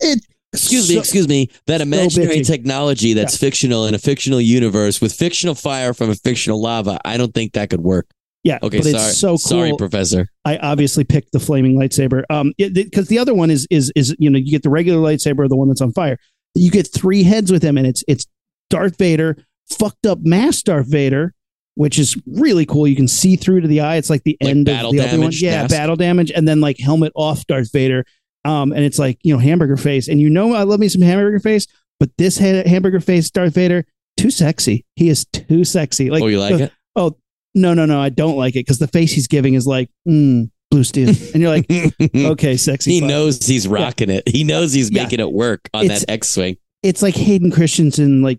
it, Excuse me, excuse me. That imaginary technology that's fictional in a fictional universe with fictional fire from a fictional lava. I don't think that could work. Yeah, Okay, but sorry. it's so cool. Sorry, Professor. I obviously picked the flaming lightsaber. Um, because the other one is is is you know you get the regular lightsaber, or the one that's on fire. You get three heads with him, and it's it's Darth Vader, fucked up mass Darth Vader, which is really cool. You can see through to the eye. It's like the Like end battle of the other one. Yeah, mask? battle damage, and then like helmet off Darth Vader. Um, and it's like you know hamburger face, and you know I love me some hamburger face, but this ha- hamburger face Darth Vader too sexy. He is too sexy. Like oh, you like the- it? Oh no, no, no, I don't like it because the face he's giving is like, mm, blue steel. And you're like, okay, sexy. he fuck. knows he's rocking it. He knows he's Yeah. making it work on It's- that X-wing. It's like Hayden Christensen, like,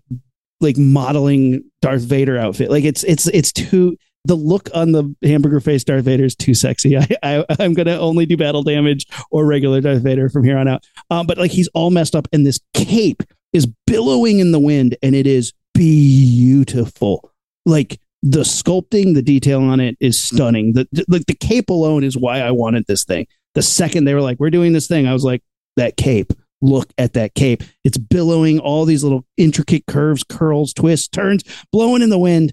like modeling Darth Vader outfit. Like it's, it's, it's too, the look on the hamburger face Darth Vader is too sexy. I, I I'm going to only do battle damage or regular Darth Vader from here on out. Um, but like he's all messed up and this cape is billowing in the wind and it is beautiful. Like the sculpting, the detail on it is stunning. The, the like the cape alone is why I wanted this thing. The second they were like, "We're doing this thing," I was like, "That cape! Look at that cape! It's billowing all these little intricate curves, curls, twists, turns, blowing in the wind,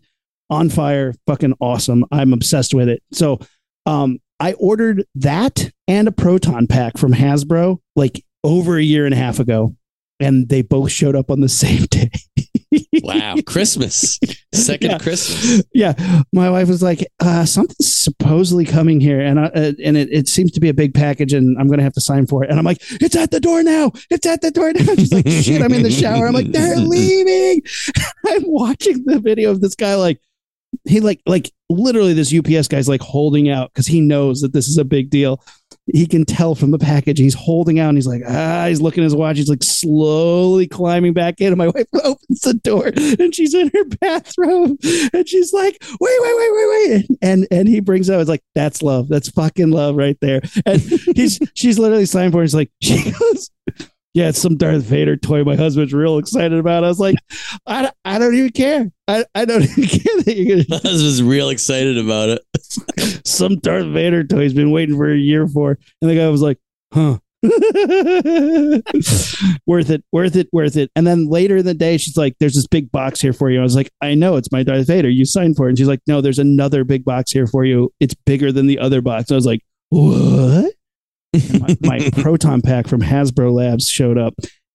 on fire. Fucking awesome! I'm obsessed with it." So, um, I ordered that and a proton pack from Hasbro like over a year and a half ago, and they both showed up on the same day. Wow, Christmas, second Yeah. Christmas. yeah, my wife was like, uh, "Something's supposedly coming here," and I, uh, and it, it seems to be a big package, and I'm going to have to sign for it. And I'm like, "It's at the door now! It's at the door now!" She's like, "Shit!" I'm in the shower. I'm like, "They're leaving." I'm watching the video of this guy like he like like literally this UPS guy's like holding out because he knows that this is a big deal. He can tell from the package. He's holding out and he's like, ah, he's looking at his watch. He's like slowly climbing back in. And my wife opens the door and she's in her bathrobe and she's like, wait, wait, wait, wait, wait. And and he brings out, it's like, that's love. That's fucking love right there. And he's she's literally signed for it. He's like, she goes, yeah, it's some Darth Vader toy my husband's real excited about. I was like, I, I don't even care. I, I don't even care that you're gonna I was real excited about it. some Darth Vader toy he's been waiting for a year for. And the guy was like, huh. worth it, worth it, worth it. And then later in the day, she's like, There's this big box here for you. I was like, I know it's my Darth Vader. You signed for it. And she's like, No, there's another big box here for you. It's bigger than the other box. I was like, What? My, my proton pack from Hasbro Labs showed up.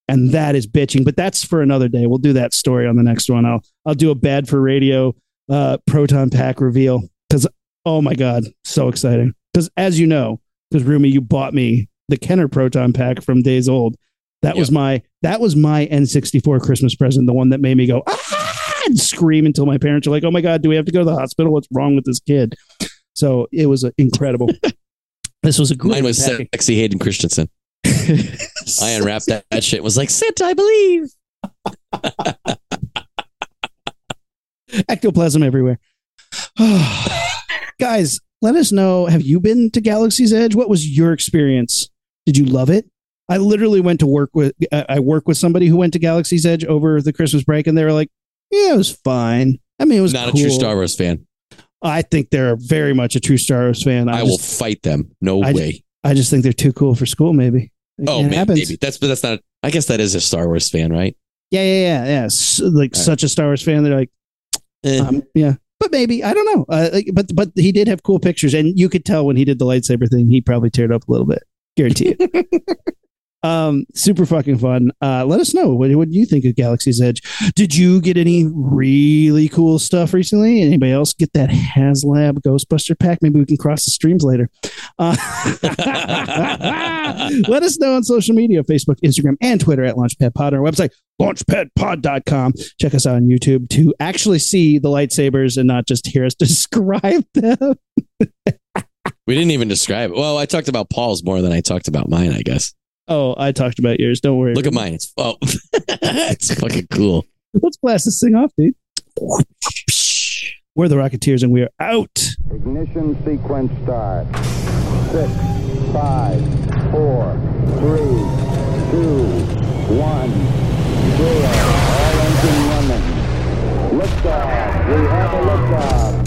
And that is bitching, but that's for another day. We'll do that story on the next one. I'll I'll do a bad for radio uh, proton pack reveal because oh my god, so exciting! Because as you know, because roomie, you bought me the Kenner proton pack from days old. That was my that was my N64 Christmas present, the one that made me go ah! and scream until my parents were like, "Oh my god, do we have to go to the hospital? What's wrong with this kid?" So it was uh, incredible. this was a great Mine was sexy Hayden Christensen. I unwrapped that, that shit. and Was like, sit, I believe. ectoplasm everywhere. Guys, let us know. Have you been to Galaxy's Edge? What was your experience? Did you love it? I literally went to work with. I I work with somebody who went to Galaxy's Edge over the Christmas break, and they were like, "Yeah, it was fine." I mean, it was Not cool. a true Star Wars fan. I think they're very much a true Star Wars fan. I, I, will fight them. No I- way. I just think they're too cool for school. Maybe. Oh, man, maybe that's but that's not. I guess that is a Star Wars fan, right? Yeah, yeah, yeah, yeah. S- like All right. such a Star Wars fan. They're like, Eh. Um, yeah, but maybe I don't know. Uh, like, but but he did have cool pictures, and you could tell when he did the lightsaber thing, he probably teared up a little bit. Guarantee it. um, super fucking fun. Uh, let us know what what you think of Galaxy's Edge. Did you get any really cool stuff recently? Anybody else get that HasLab Ghostbuster pack? Maybe we can cross the streams later. Uh, let us know on social media Facebook, Instagram, and Twitter at Launchpad Pod. Our website, launchpadpod.com. Check us out on YouTube to actually see the lightsabers and not just hear us describe them. We didn't even describe it. Well, I talked about Paul's more than I talked about mine. I guess. Oh, I talked about yours. Don't worry. Look at mine. It's oh, it's fucking cool. Let's blast this thing off, dude. We're the Rocketeers and we are out. Ignition sequence start. Six, five, four, three, two, one, zero. All engine running. Liftoff. We have a liftoff.